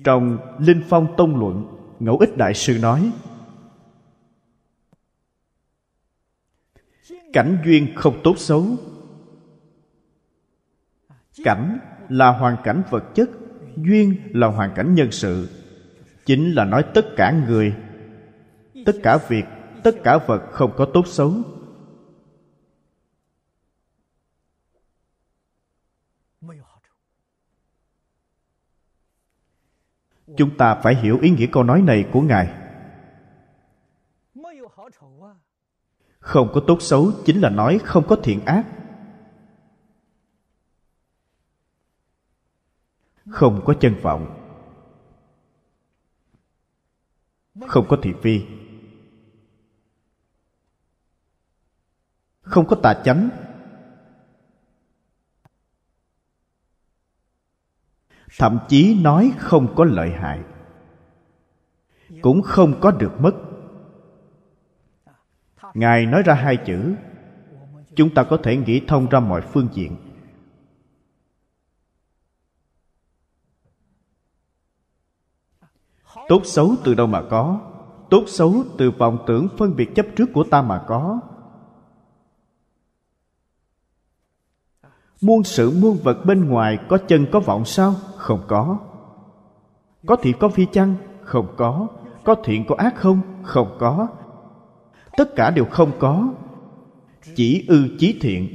trong Linh Phong Tông Luận, Ngẫu Ích Đại Sư nói, Cảnh duyên không tốt xấu. Cảnh là hoàn cảnh vật chất, Duyên là hoàn cảnh nhân sự. Chính là nói tất cả người, Tất cả việc, Tất cả vật không có tốt xấu. Chúng ta phải hiểu ý nghĩa câu nói này của ngài. Không có tốt xấu chính là nói không có thiện ác. Không có chân vọng. Không có thị phi. Không có tà chánh. Thậm chí nói không có lợi hại, cũng không có được mất. Ngài nói ra hai chữ, chúng ta có thể nghĩ thông ra mọi phương diện. Tốt xấu từ đâu mà có? Tốt xấu từ vọng tưởng phân biệt chấp trước của ta mà có. Muôn sự muôn vật bên ngoài có chân có vọng sao? Không có. Có thiện có phi chăng? Không có. Có thiện có ác không? Không có. Tất cả đều không có. Chỉ ư chí thiện.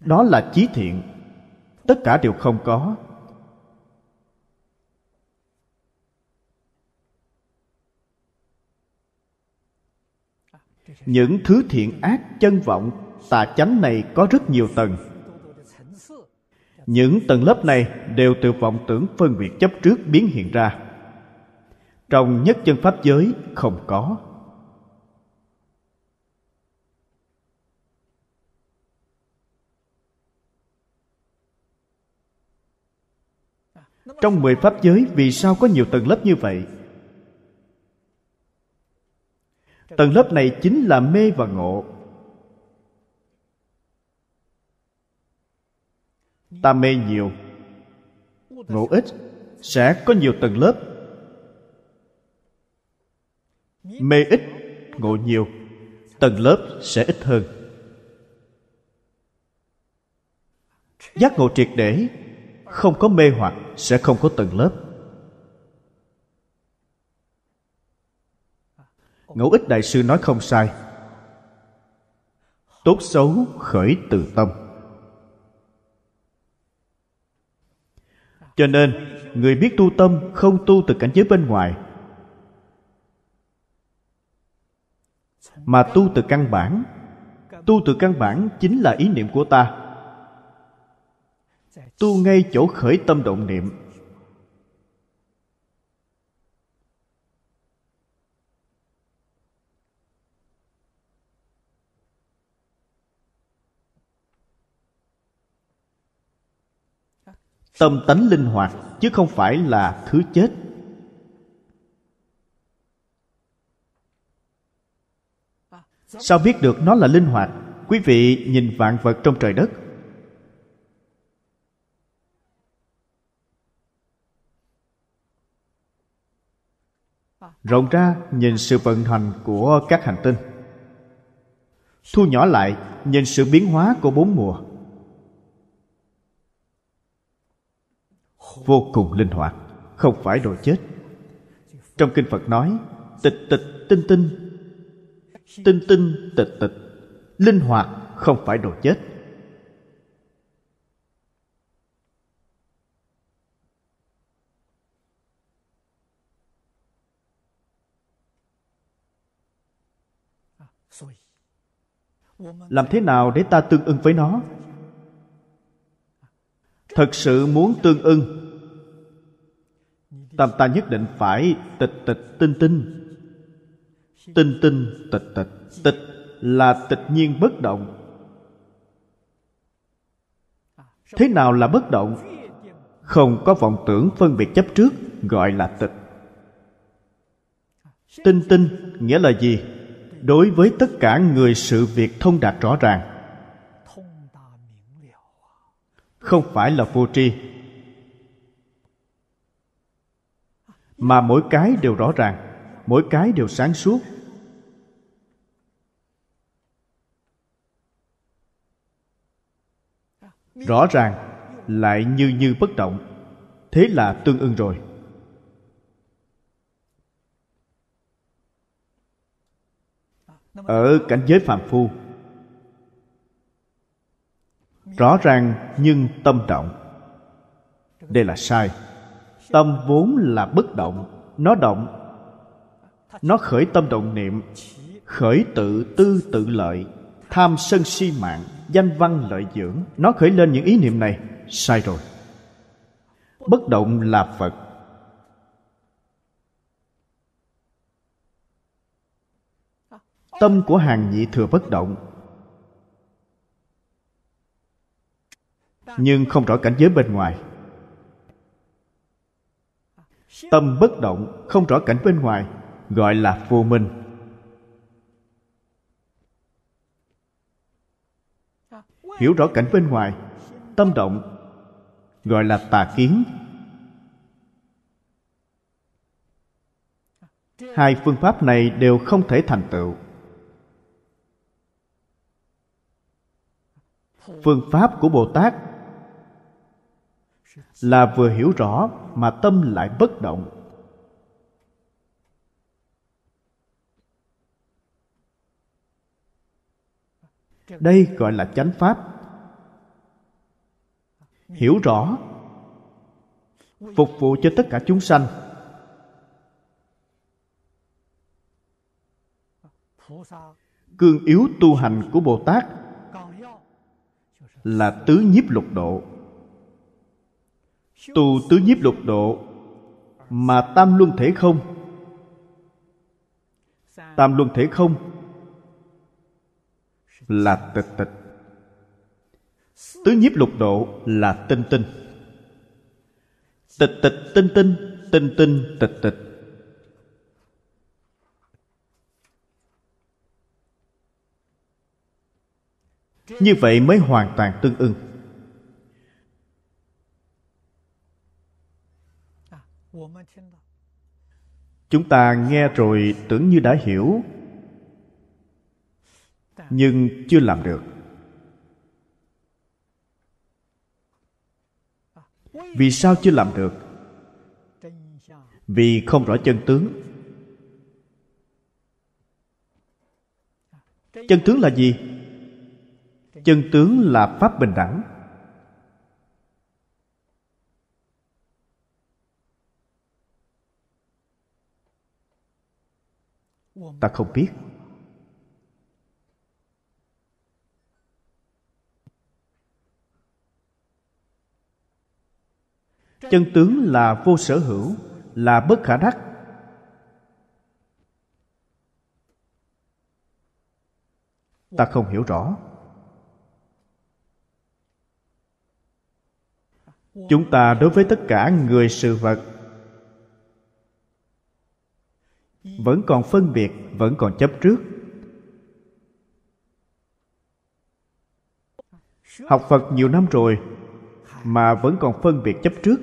Đó là chí thiện. Tất cả đều không có. Những thứ thiện ác, chân vọng tà chánh này có rất nhiều tầng. Những tầng lớp này đều từ vọng tưởng phân biệt chấp trước biến hiện ra. Trong nhất chân pháp giới, không có. Trong mười pháp giới, vì sao có nhiều tầng lớp như vậy? Tầng lớp này chính là mê và ngộ. Ta mê nhiều. Ngộ ít sẽ có nhiều tầng lớp. Mê ít, ngộ nhiều, tầng lớp sẽ ít hơn. Giác ngộ triệt để, không có mê hoặc sẽ không có tầng lớp. Ngẫu ích đại sư nói không sai. Tốt xấu khởi từ tâm. Cho nên, người biết tu tâm không tu từ cảnh giới bên ngoài, mà tu từ căn bản. Tu từ căn bản chính là ý niệm của ta. Tu ngay chỗ khởi tâm động niệm. Tâm tánh linh hoạt, chứ không phải là thứ chết. Sao biết được nó là linh hoạt? Quý vị nhìn vạn vật trong trời đất. Rộng ra, nhìn sự vận hành của các hành tinh. Thu nhỏ lại, nhìn sự biến hóa của bốn mùa. vô cùng linh hoạt, không phải đồ chết. Trong kinh phật nói, tịch tịch tinh tinh tinh tinh tịch tịch, linh hoạt không phải đồ chết. Làm thế nào để ta tương ưng với nó? Thật sự muốn tương ưng tâm ta nhất định phải tịch tịch tinh tinh. Tinh tinh tịch tịch tịch là tịch nhiên bất động. Thế nào là bất động? Không có vọng tưởng phân biệt chấp trước, gọi là tịch. Tinh tinh nghĩa là gì? Đối với tất cả người sự việc thông đạt rõ ràng. Không phải là vô tri. Mà mỗi cái đều rõ ràng, mỗi cái đều sáng suốt. Rõ ràng lại như như bất động, thế là tương ưng rồi. Ở cảnh giới phàm phu, rõ ràng nhưng tâm động. Đây là sai tâm vốn là bất động, nó động, nó khởi tâm động niệm, khởi tự tư tự lợi, tham sân si mạng, danh văn lợi dưỡng. Nó khởi lên những ý niệm này, sai rồi. Bất động là phật. Tâm của hàng nhị thừa bất động. Nhưng không rõ cảnh giới bên ngoài tâm bất động, không rõ cảnh bên ngoài, gọi là vô minh. Hiểu rõ cảnh bên ngoài, tâm động, gọi là tà kiến. Hai phương pháp này đều không thể thành tựu. Phương pháp của bồ tát là vừa hiểu rõ mà tâm lại bất động. Đây gọi là chánh pháp. Hiểu rõ, phục vụ cho tất cả chúng sanh. Cương yếu tu hành của bồ tát là tứ nhiếp lục độ tu tứ nhiếp lục độ, mà tam luân thể không? Tam luân thể không? Là tịch tịch. Tứ nhiếp lục độ là tinh tinh. Tịch tịch tinh tinh tinh tinh tịch tịch. Như vậy mới hoàn toàn tương ưng. Chúng ta nghe rồi tưởng như đã hiểu, nhưng chưa làm được. Vì sao chưa làm được? Vì không rõ chân tướng. Chân tướng là gì? Chân tướng là pháp bình đẳng. Ta không biết. Chân tướng là vô sở hữu, là bất khả đắc. Ta không hiểu rõ. Chúng ta đối với tất cả người sự vật vẫn còn phân biệt, vẫn còn chấp trước. Học phật nhiều năm rồi, mà vẫn còn phân biệt chấp trước.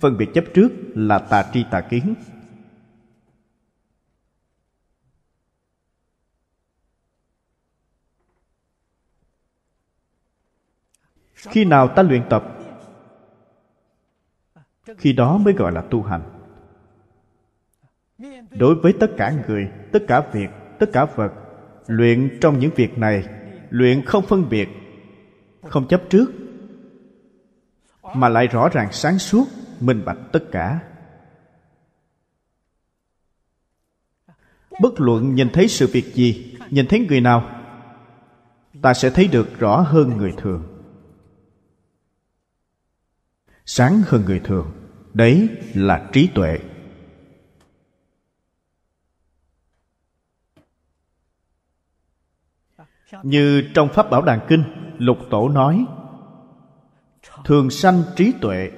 Phân biệt chấp trước là tà tri tà kiến. khi nào ta luyện tập, khi đó mới gọi là tu hành. Đối với tất cả người, tất cả việc, tất cả vật, luyện trong những việc này, luyện không phân biệt, không chấp trước, mà lại rõ ràng sáng suốt, minh bạch tất cả. Bất luận nhìn thấy sự việc gì, nhìn thấy người nào, ta sẽ thấy được rõ hơn người thường sáng hơn người thường. Đấy là trí tuệ. Như trong pháp bảo đàn kinh, lục tổ nói, thường sanh trí tuệ.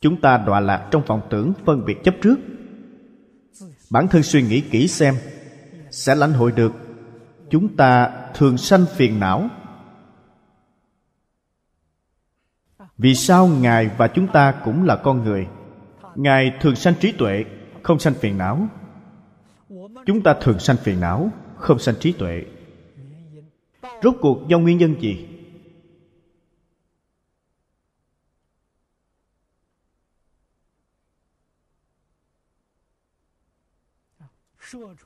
Chúng ta đọa lạc trong vọng tưởng phân biệt chấp trước. Bản thân suy nghĩ kỹ xem, sẽ lãnh hội được. Chúng ta thường sanh phiền não. Vì sao ngài và chúng ta cũng là con người? Ngài thường sanh trí tuệ, không sanh phiền não. Chúng ta thường sanh phiền não, không sanh trí tuệ. Rốt cuộc do nguyên nhân gì?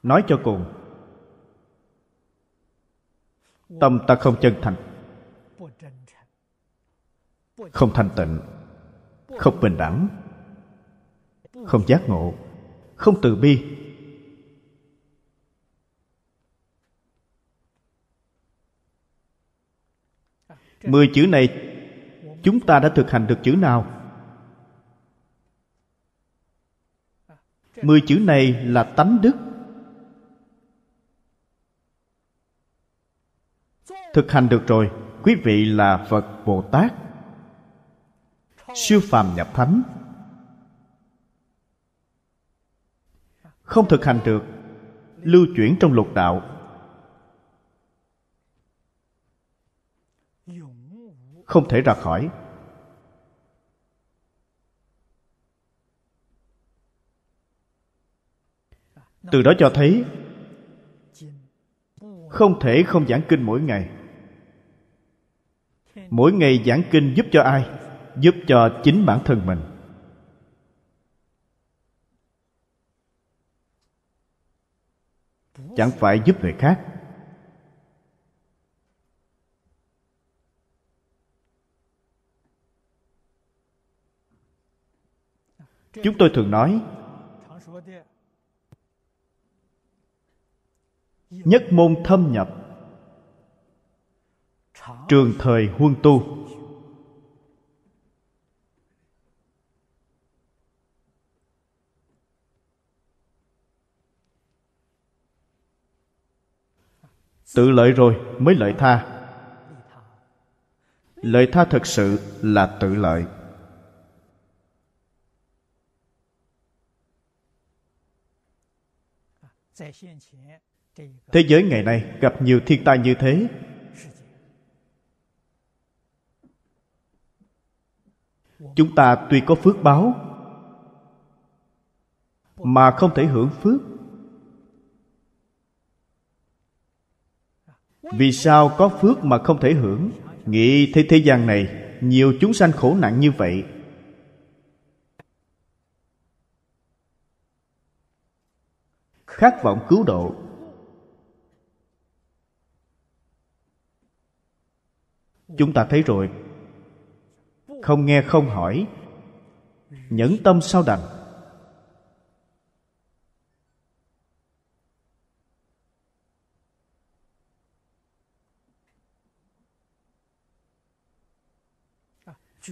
Nói cho cùng. Tâm ta không chân thành không thanh tịnh, không bình đẳng, không giác ngộ, không từ bi. Mười chữ này, chúng ta đã thực hành được chữ nào? Mười chữ này là tánh đức. Thực hành được rồi, quý vị là phật bồ tát siêu phàm nhập thánh. Không thực hành được, lưu chuyển trong lục đạo. Không thể ra khỏi. Từ đó cho thấy, không thể không giảng kinh mỗi ngày. Mỗi ngày giảng kinh giúp cho ai? Giúp cho chính bản thân mình. Chẳng phải giúp người khác. Chúng tôi thường nói, nhất môn thâm nhập, trường thời huân tu. Tự lợi rồi mới lợi tha. Lợi tha thật sự là tự lợi. Thế giới ngày nay gặp nhiều thiên tai như thế. Chúng ta tuy có phước báo, mà không thể hưởng phước. Vì sao có phước mà không thể hưởng? Nghĩ thế thế gian này, nhiều chúng sanh khổ nạn như vậy. Khát vọng cứu độ. Chúng ta thấy rồi. Không nghe không hỏi. Nhẫn tâm sao đành?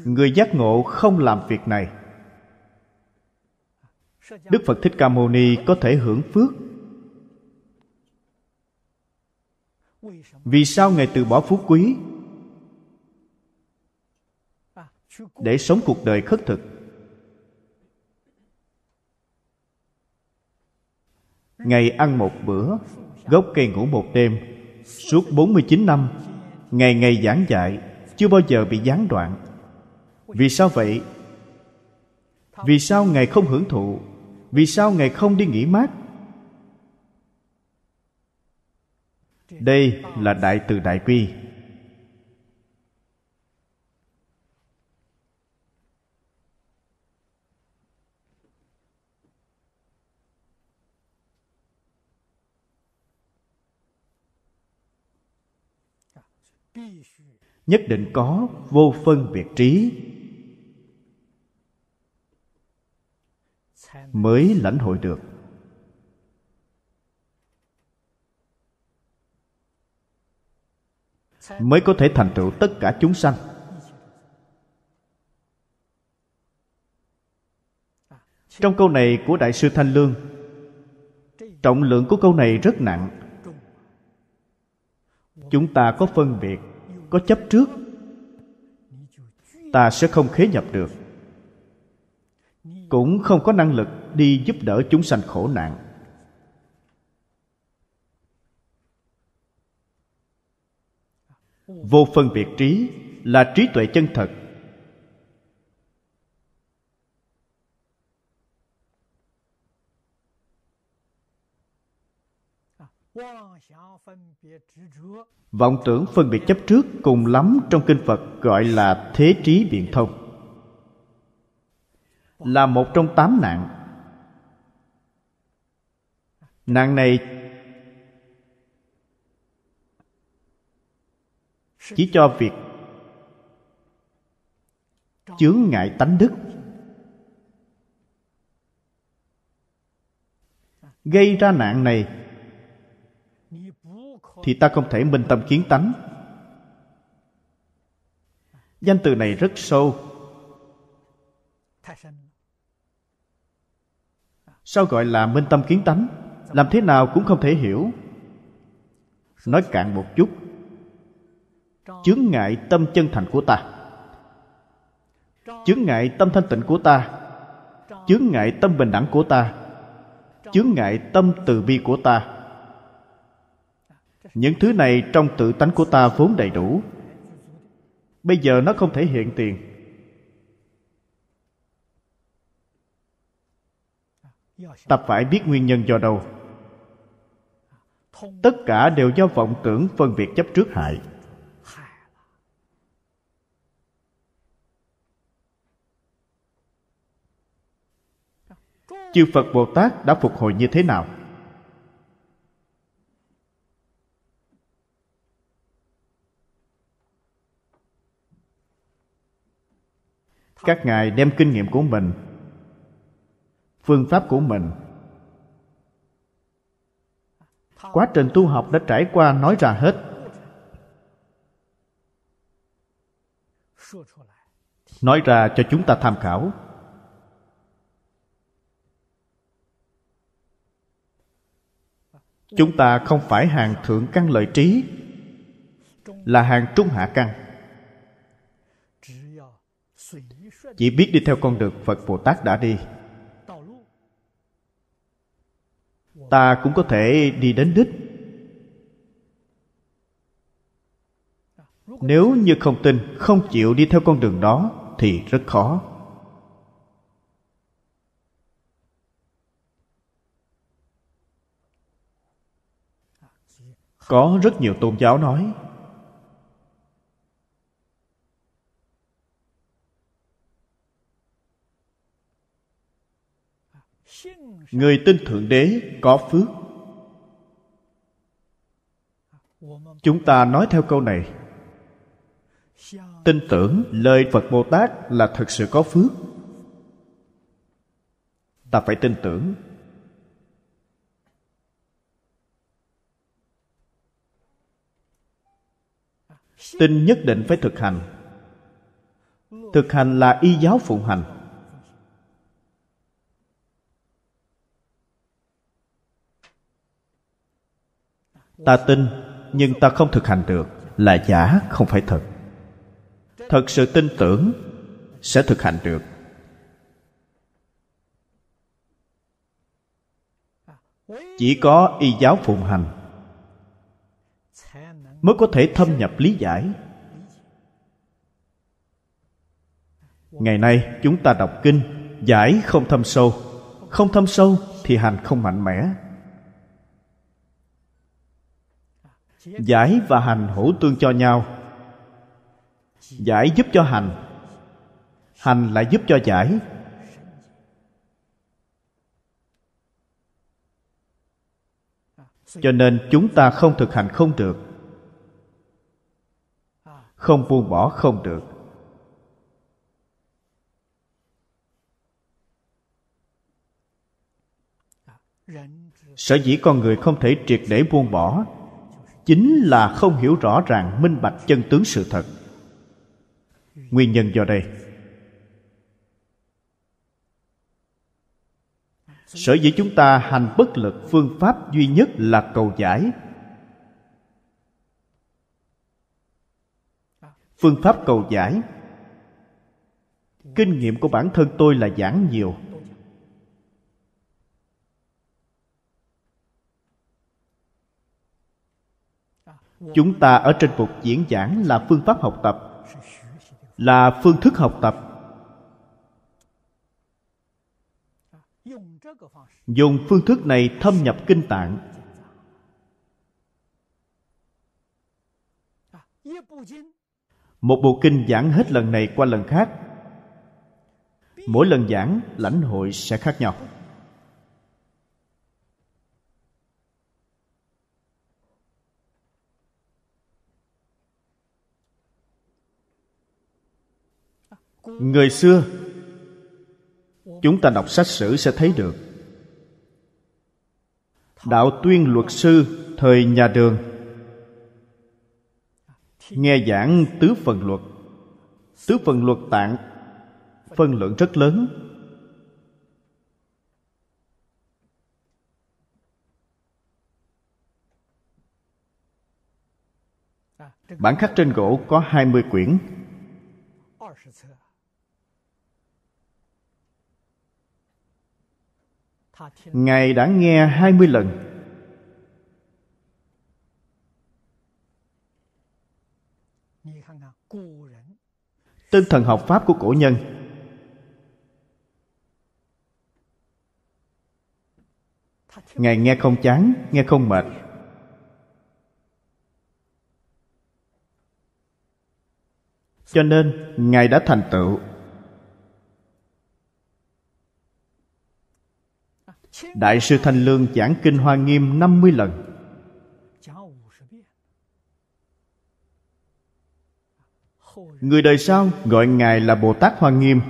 Người giác ngộ không làm việc này. Đức phật thích ca mâu ni có thể hưởng phước. Vì sao ngài từ bỏ phú quý? Để sống cuộc đời khất thực. Ngày ăn một bữa, Gốc cây ngủ một đêm, Suốt 49 năm, Ngày ngày giảng dạy, Chưa bao giờ bị gián đoạn. Vì sao vậy? Vì sao Ngài không hưởng thụ? Vì sao ngài không đi nghỉ mát? Đây là đại từ đại quy. Nhất định có vô phân biệt trí. Mới lãnh hội được. Mới có thể thành tựu tất cả chúng sanh. Trong câu này của đại sư thanh lương, trọng lượng của câu này rất nặng. Chúng ta có phân biệt, có chấp trước. Ta sẽ không khế nhập được cũng không có năng lực đi giúp đỡ chúng sanh khổ nạn. Vô phân biệt trí là trí tuệ chân thật. Vọng tưởng phân biệt chấp trước cùng lắm trong kinh phật gọi là thế trí biện thông là một trong tám nạn. Nạn này chỉ cho việc chướng ngại tánh đức, gây ra nạn này thì ta không thể minh tâm kiến tánh. Danh từ này rất sâu sao gọi là minh tâm kiến tánh? Làm thế nào cũng không thể hiểu. Nói cạn một chút. Chướng ngại tâm chân thành của ta. Chướng ngại tâm thanh tịnh của ta. Chướng ngại tâm bình đẳng của ta. Chướng ngại tâm từ bi của ta. Những thứ này trong tự tánh của ta vốn đầy đủ. Bây giờ nó không thể hiện tiền. Ta phải biết nguyên nhân do đâu. Tất cả đều do vọng tưởng phân biệt chấp trước hại. Chư phật bồ tát đã phục hồi như thế nào? Các ngài đem kinh nghiệm của mình phương pháp của mình. Quá trình tu học đã trải qua nói ra hết. Nói ra cho chúng ta tham khảo. Chúng ta không phải hàng thượng căn lợi trí, là hàng trung hạ căn. Chỉ biết đi theo con đường phật bồ tát đã đi. Ta cũng có thể đi đến đích. Nếu như không tin, không chịu đi theo con đường đó, thì rất khó. Có rất nhiều tôn giáo nói người tin thượng đế có phước. Chúng ta nói theo câu này. Tin tưởng lời phật bồ tát là thật sự có phước. Ta phải tin tưởng. Tin nhất định phải thực hành. Thực hành là y giáo phụng hành. Ta tin, nhưng ta không thực hành được, là giả không phải thật. Thật sự tin tưởng, sẽ thực hành được. Chỉ có y giáo phụng hành mới có thể thâm nhập lý giải. Ngày nay, chúng ta đọc kinh, giải không thâm sâu. Không thâm sâu thì hành không mạnh mẽ. Giải và hành hữu tương cho nhau. Giải giúp cho hành hành lại giúp cho giải. Cho nên chúng ta không thực hành không được, không buông bỏ không được. Sở dĩ con người không thể triệt để buông bỏ chính là không hiểu rõ ràng, minh bạch chân tướng sự thật. Nguyên nhân do đây. Sở dĩ chúng ta hành bất lực, phương pháp duy nhất là cầu giải. Phương pháp cầu giải. Kinh nghiệm của bản thân tôi là giảng nhiều. Chúng ta ở trên bục diễn giảng là phương pháp học tập, là phương thức học tập. Dùng phương thức này thâm nhập kinh tạng. Một bộ kinh giảng hết lần này qua lần khác. Mỗi lần giảng, lãnh hội sẽ khác nhau. Người xưa, chúng ta đọc sách sử sẽ thấy được. Đạo tuyên luật sư thời nhà đường. Nghe giảng tứ phần luật. Tứ phần luật tạng phân lượng rất lớn. Bản khắc trên gỗ có 20 quyển. Ngài đã nghe 20 lần. Tinh thần học Pháp của cổ nhân. Ngài nghe không chán, nghe không mệt. Cho nên Ngài đã thành tựu. Đại sư Thanh Lương giảng Kinh Hoa Nghiêm 50 lần. Người đời sau gọi Ngài là Bồ Tát Hoa Nghiêm.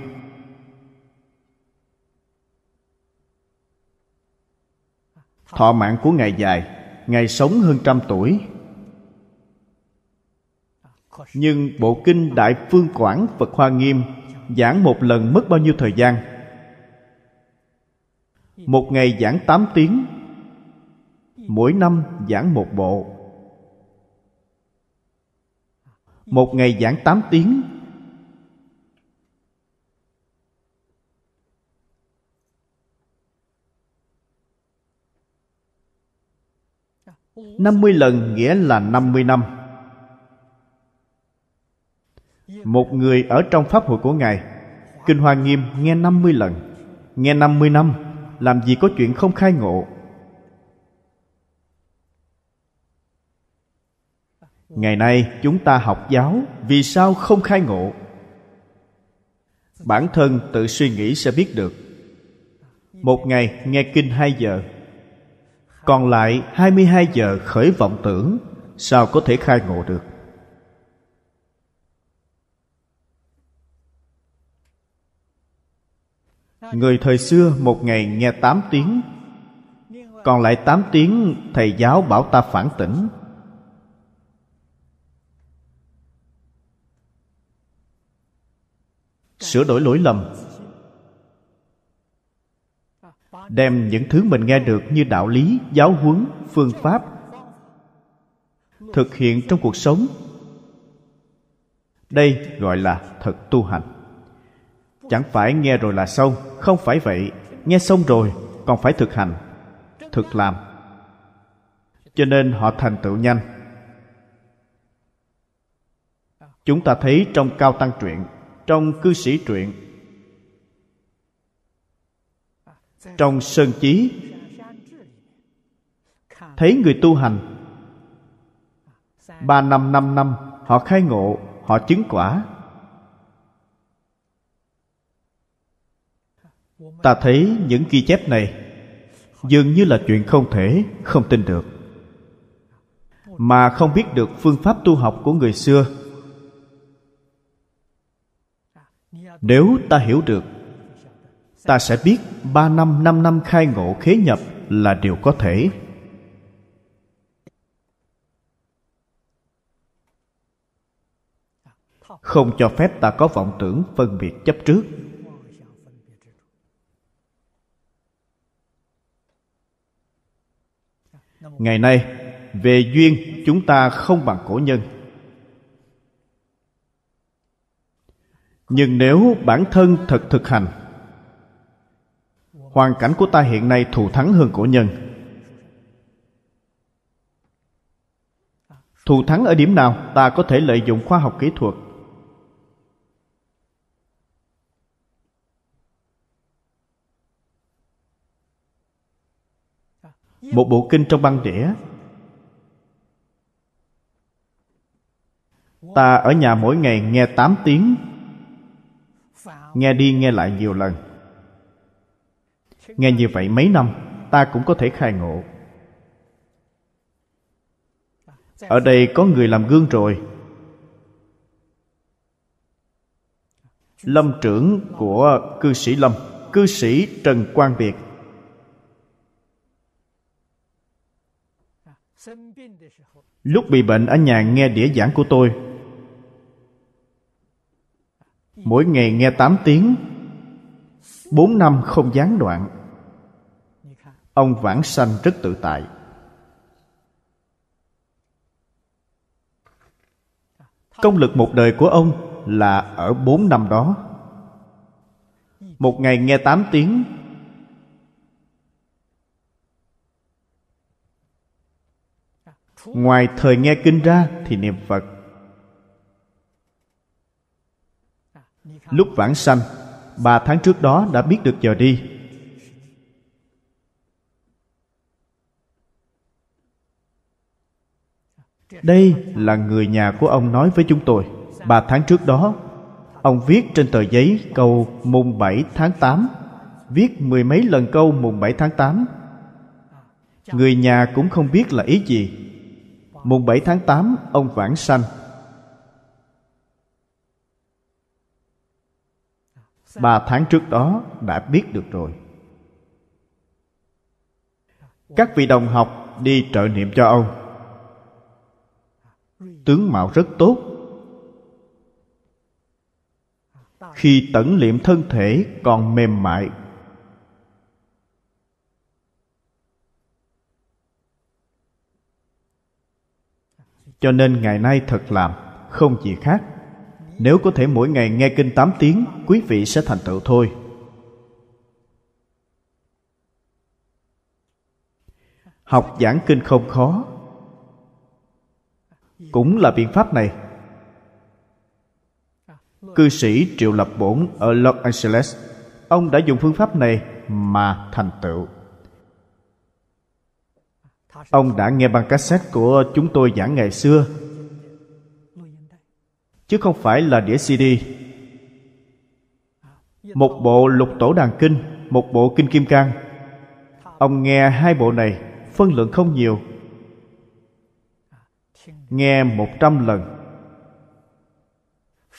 Thọ mạng của Ngài dài, Ngài sống hơn trăm tuổi. Nhưng bộ kinh Đại Phương Quảng Phật Hoa Nghiêm Giảng một lần mất bao nhiêu thời gian? Một ngày giảng 8 tiếng, Mỗi năm giảng một bộ. Một ngày giảng 8 tiếng, năm mươi lần nghĩa là năm mươi năm. Một người ở trong Pháp hội của Ngài, Kinh Hoa Nghiêm nghe năm mươi lần, Nghe năm mươi năm làm gì có chuyện không khai ngộ? Ngày nay chúng ta học giáo, vì sao không khai ngộ? Bản thân tự suy nghĩ sẽ biết được. Một ngày nghe kinh hai giờ, còn lại 22 giờ khởi vọng tưởng, sao có thể khai ngộ được? Người thời xưa một ngày nghe 8 tiếng Còn lại 8 tiếng thầy giáo bảo ta phản tỉnh. Sửa đổi lỗi lầm Đem những thứ mình nghe được như đạo lý, giáo huấn, phương pháp Thực hiện trong cuộc sống. Đây gọi là thật tu hành. Chẳng phải nghe rồi là xong. Không phải vậy, Nghe xong rồi, còn phải thực hành, Thực làm. Cho nên họ thành tựu nhanh. Chúng ta thấy trong Cao Tăng truyện, Trong Cư sĩ truyện, Trong Sơn Chí, Thấy người tu hành. Ba năm năm năm, Họ khai ngộ, Họ chứng quả. Ta thấy những ghi chép này dường như là chuyện không thể, không tin được. Mà không biết được phương pháp tu học của người xưa. Nếu ta hiểu được, ta sẽ biết ba năm năm năm khai ngộ khế nhập là điều có thể. Không cho phép ta có vọng tưởng phân biệt chấp trước. Ngày nay, về duyên, chúng ta không bằng cổ nhân. Nhưng nếu bản thân thật thực hành, hoàn cảnh của ta hiện nay thù thắng hơn cổ nhân. Thù thắng ở điểm nào, ta có thể lợi dụng khoa học kỹ thuật một bộ kinh trong băng đĩa. Ta ở nhà mỗi ngày nghe 8 tiếng. Nghe đi nghe lại nhiều lần. Nghe như vậy mấy năm, ta cũng có thể khai ngộ. Ở đây có người làm gương rồi. Lâm trưởng của cư sĩ lâm, cư sĩ trần quang
Việt.
Lúc bị bệnh ở nhà nghe đĩa giảng của tôi. Mỗi ngày nghe 8 tiếng. 4 năm không gián đoạn. Ông vãng sanh rất tự tại. Công lực một đời của ông là ở 4 năm đó. Một ngày nghe 8 tiếng ngoài thời nghe kinh ra thì niệm phật. Lúc vãng sanh, ba tháng trước đó đã biết được giờ đi. Đây là người nhà của ông nói với chúng tôi. Ba tháng trước đó, ông viết trên tờ giấy câu mùng 7 tháng 8 viết mười mấy lần câu mùng 7 tháng 8 người nhà cũng không biết là ý gì mùng 7 tháng 8 ông vãng sanh. Ba tháng trước đó đã biết được rồi. Các vị đồng học đi trợ niệm cho ông. Tướng mạo rất tốt. Khi tẩn liệm thân thể còn mềm mại cho nên ngày nay thật làm, không gì khác. Nếu có thể mỗi ngày nghe kinh 8 tiếng, quý vị sẽ thành tựu thôi. Học giảng kinh không khó. Cũng là biện pháp này. Cư sĩ triệu lập bổn ở los angeles, ông đã dùng phương pháp này mà thành tựu. Ông đã nghe băng cassette của chúng tôi giảng ngày xưa. Chứ không phải là đĩa CD Một bộ lục tổ đàn kinh, Một bộ kinh kim cang. Ông nghe hai bộ này, Phân lượng không nhiều. Nghe một trăm lần.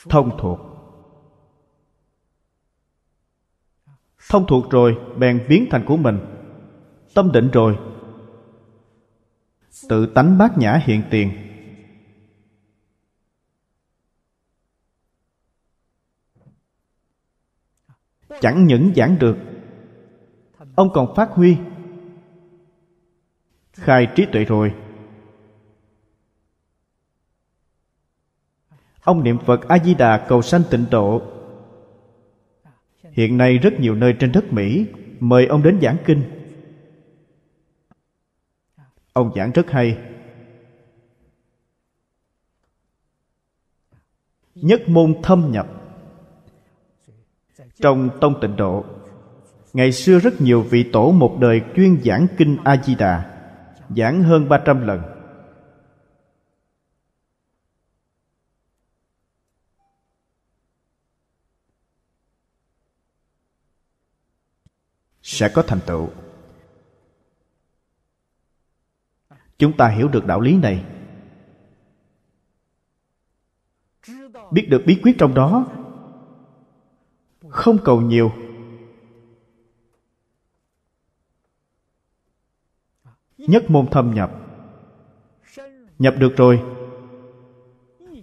Thông thuộc. Thông thuộc rồi, Bèn biến thành của mình. Tâm định rồi tự tánh bát nhã hiện tiền. Chẳng những giảng được, ông còn phát huy, khai trí tuệ rồi. Ông niệm phật a di đà cầu sanh tịnh độ. Hiện nay rất nhiều nơi trên đất mỹ mời ông đến giảng kinh ông giảng rất hay. Nhất môn thâm nhập. Trong tông tịnh độ, ngày xưa rất nhiều vị tổ một đời chuyên giảng kinh a di đà giảng hơn 300 lần. Sẽ có thành tựu. chúng ta hiểu được đạo lý này. Biết được bí quyết trong đó. Không cầu nhiều. Nhất môn thâm nhập. Nhập được rồi.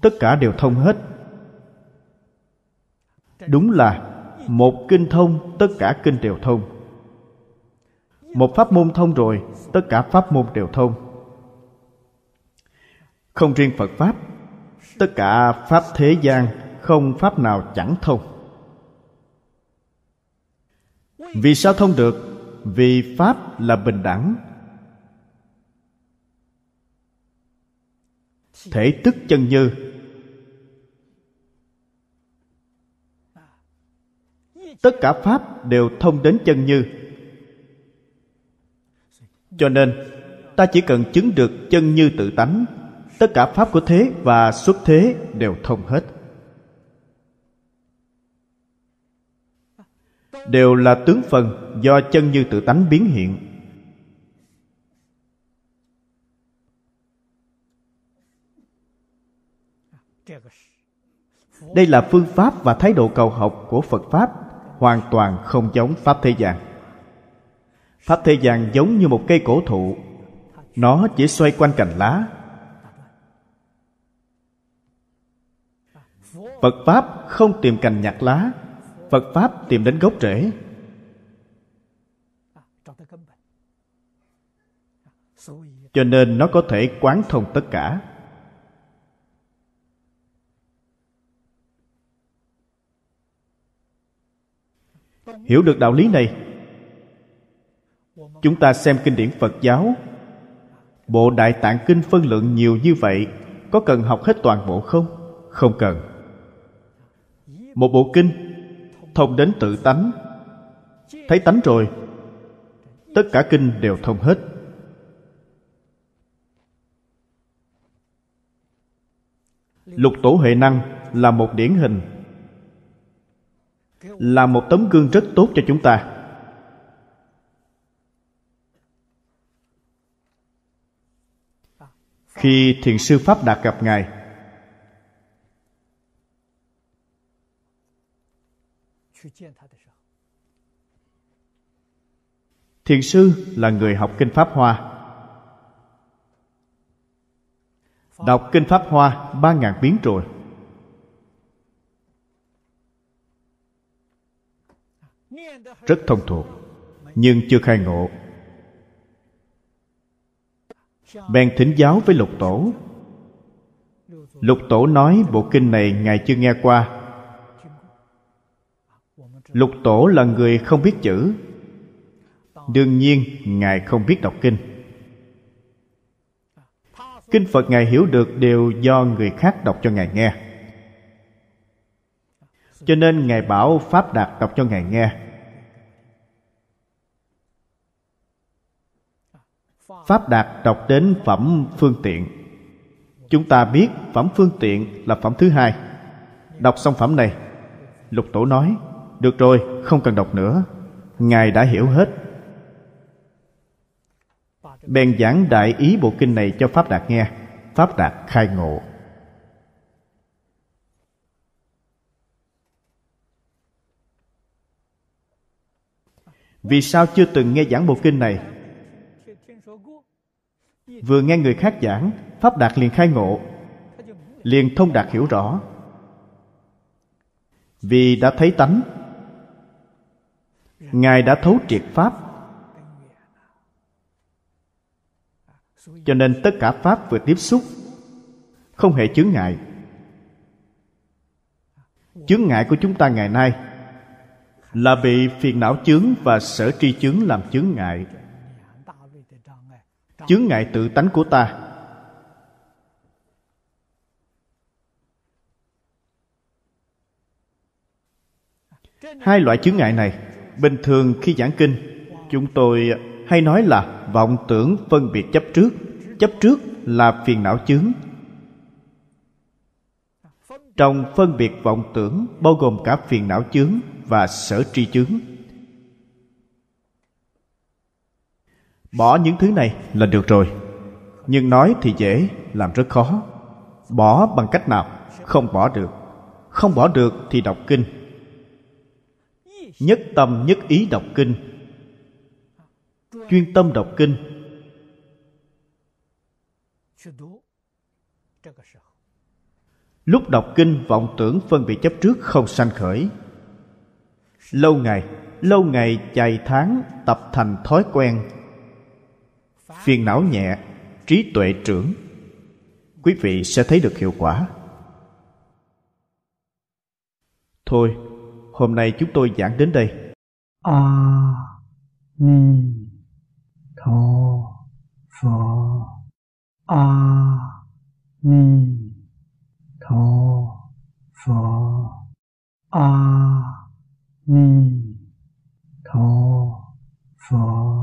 Tất cả đều thông hết. Đúng là một kinh thông, tất cả kinh đều thông. Một pháp môn thông rồi, tất cả pháp môn đều thông không riêng phật pháp, tất cả pháp thế gian không pháp nào chẳng thông. Vì sao thông được? Vì pháp là bình đẳng. Thể tức chân như. Tất cả pháp đều thông đến chân như. Cho nên, ta chỉ cần chứng được chân như tự tánh tất cả pháp của thế và xuất thế đều thông hết. Đều là tướng phần do chân như tự tánh biến hiện. Đây là phương pháp và thái độ cầu học của phật pháp, hoàn toàn không giống pháp thế gian. Pháp thế gian giống như một cây cổ thụ. Nó chỉ xoay quanh cành lá phật pháp không tìm cành nhặt lá. Phật pháp tìm đến gốc rễ. Cho nên nó có thể quán thông tất cả. Hiểu được đạo lý này? Chúng ta xem kinh điển phật giáo. Bộ đại tạng kinh phân lượng nhiều như vậy, có cần học hết toàn bộ không? Không cần một bộ kinh, thông đến tự tánh. Thấy tánh rồi, tất cả kinh đều thông hết. Lục tổ huệ năng là một điển hình, là một tấm gương rất tốt cho chúng ta. Khi thiền sư pháp đạt gặp ngài thiền sư là người học kinh pháp hoa. Đọc kinh pháp hoa ba ngàn biến rồi. Rất thông thuộc nhưng chưa khai ngộ. Bèn thỉnh giáo với lục tổ. Lục tổ nói bộ kinh này ngài chưa nghe qua lục tổ là người không biết chữ. Đương nhiên, ngài không biết đọc kinh. Kinh phật ngài hiểu được đều do người khác đọc cho ngài nghe. Cho nên ngài bảo pháp đạt đọc cho ngài nghe. Pháp đạt đọc đến phẩm phương tiện. Chúng ta biết phẩm phương tiện là phẩm thứ hai. Đọc xong phẩm này, lục tổ nói được rồi, không cần đọc nữa. Ngài đã hiểu hết. Bèn giảng đại ý bộ kinh này cho Pháp Đạt nghe. Pháp Đạt khai ngộ. Vì sao chưa từng nghe giảng bộ kinh này? Vừa nghe người khác giảng, Pháp Đạt liền khai ngộ, liền thông đạt hiểu rõ. Vì đã thấy tánh ngài đã thấu triệt pháp. Cho nên tất cả pháp vừa tiếp xúc, không hề chướng ngại. Chướng ngại của chúng ta ngày nay là bị phiền não chướng và sở tri chướng làm chướng ngại. Chướng ngại tự tánh của ta. Hai loại chướng ngại này bình thường khi giảng kinh, chúng tôi hay nói là vọng tưởng phân biệt chấp trước. Chấp trước là phiền não chướng. Trong phân biệt vọng tưởng bao gồm cả phiền não chướng và sở tri chướng. Bỏ những thứ này là được rồi, nhưng nói thì dễ, làm rất khó. Bỏ bằng cách nào? Không bỏ được. Không bỏ được thì đọc kinh nhất tâm, nhất ý đọc kinh. Chuyên tâm đọc kinh. Lúc đọc kinh, vọng tưởng phân biệt chấp trước không sanh khởi. Lâu ngày lâu ngày dài tháng tập thành thói quen. Phiền não nhẹ, trí tuệ trưởng. Quý vị sẽ thấy được hiệu quả. Thôi Hôm nay chúng tôi giảng đến đây.
A à, Ni Tho Phở A à, Ni Tho Phở A à, Ni Tho Phở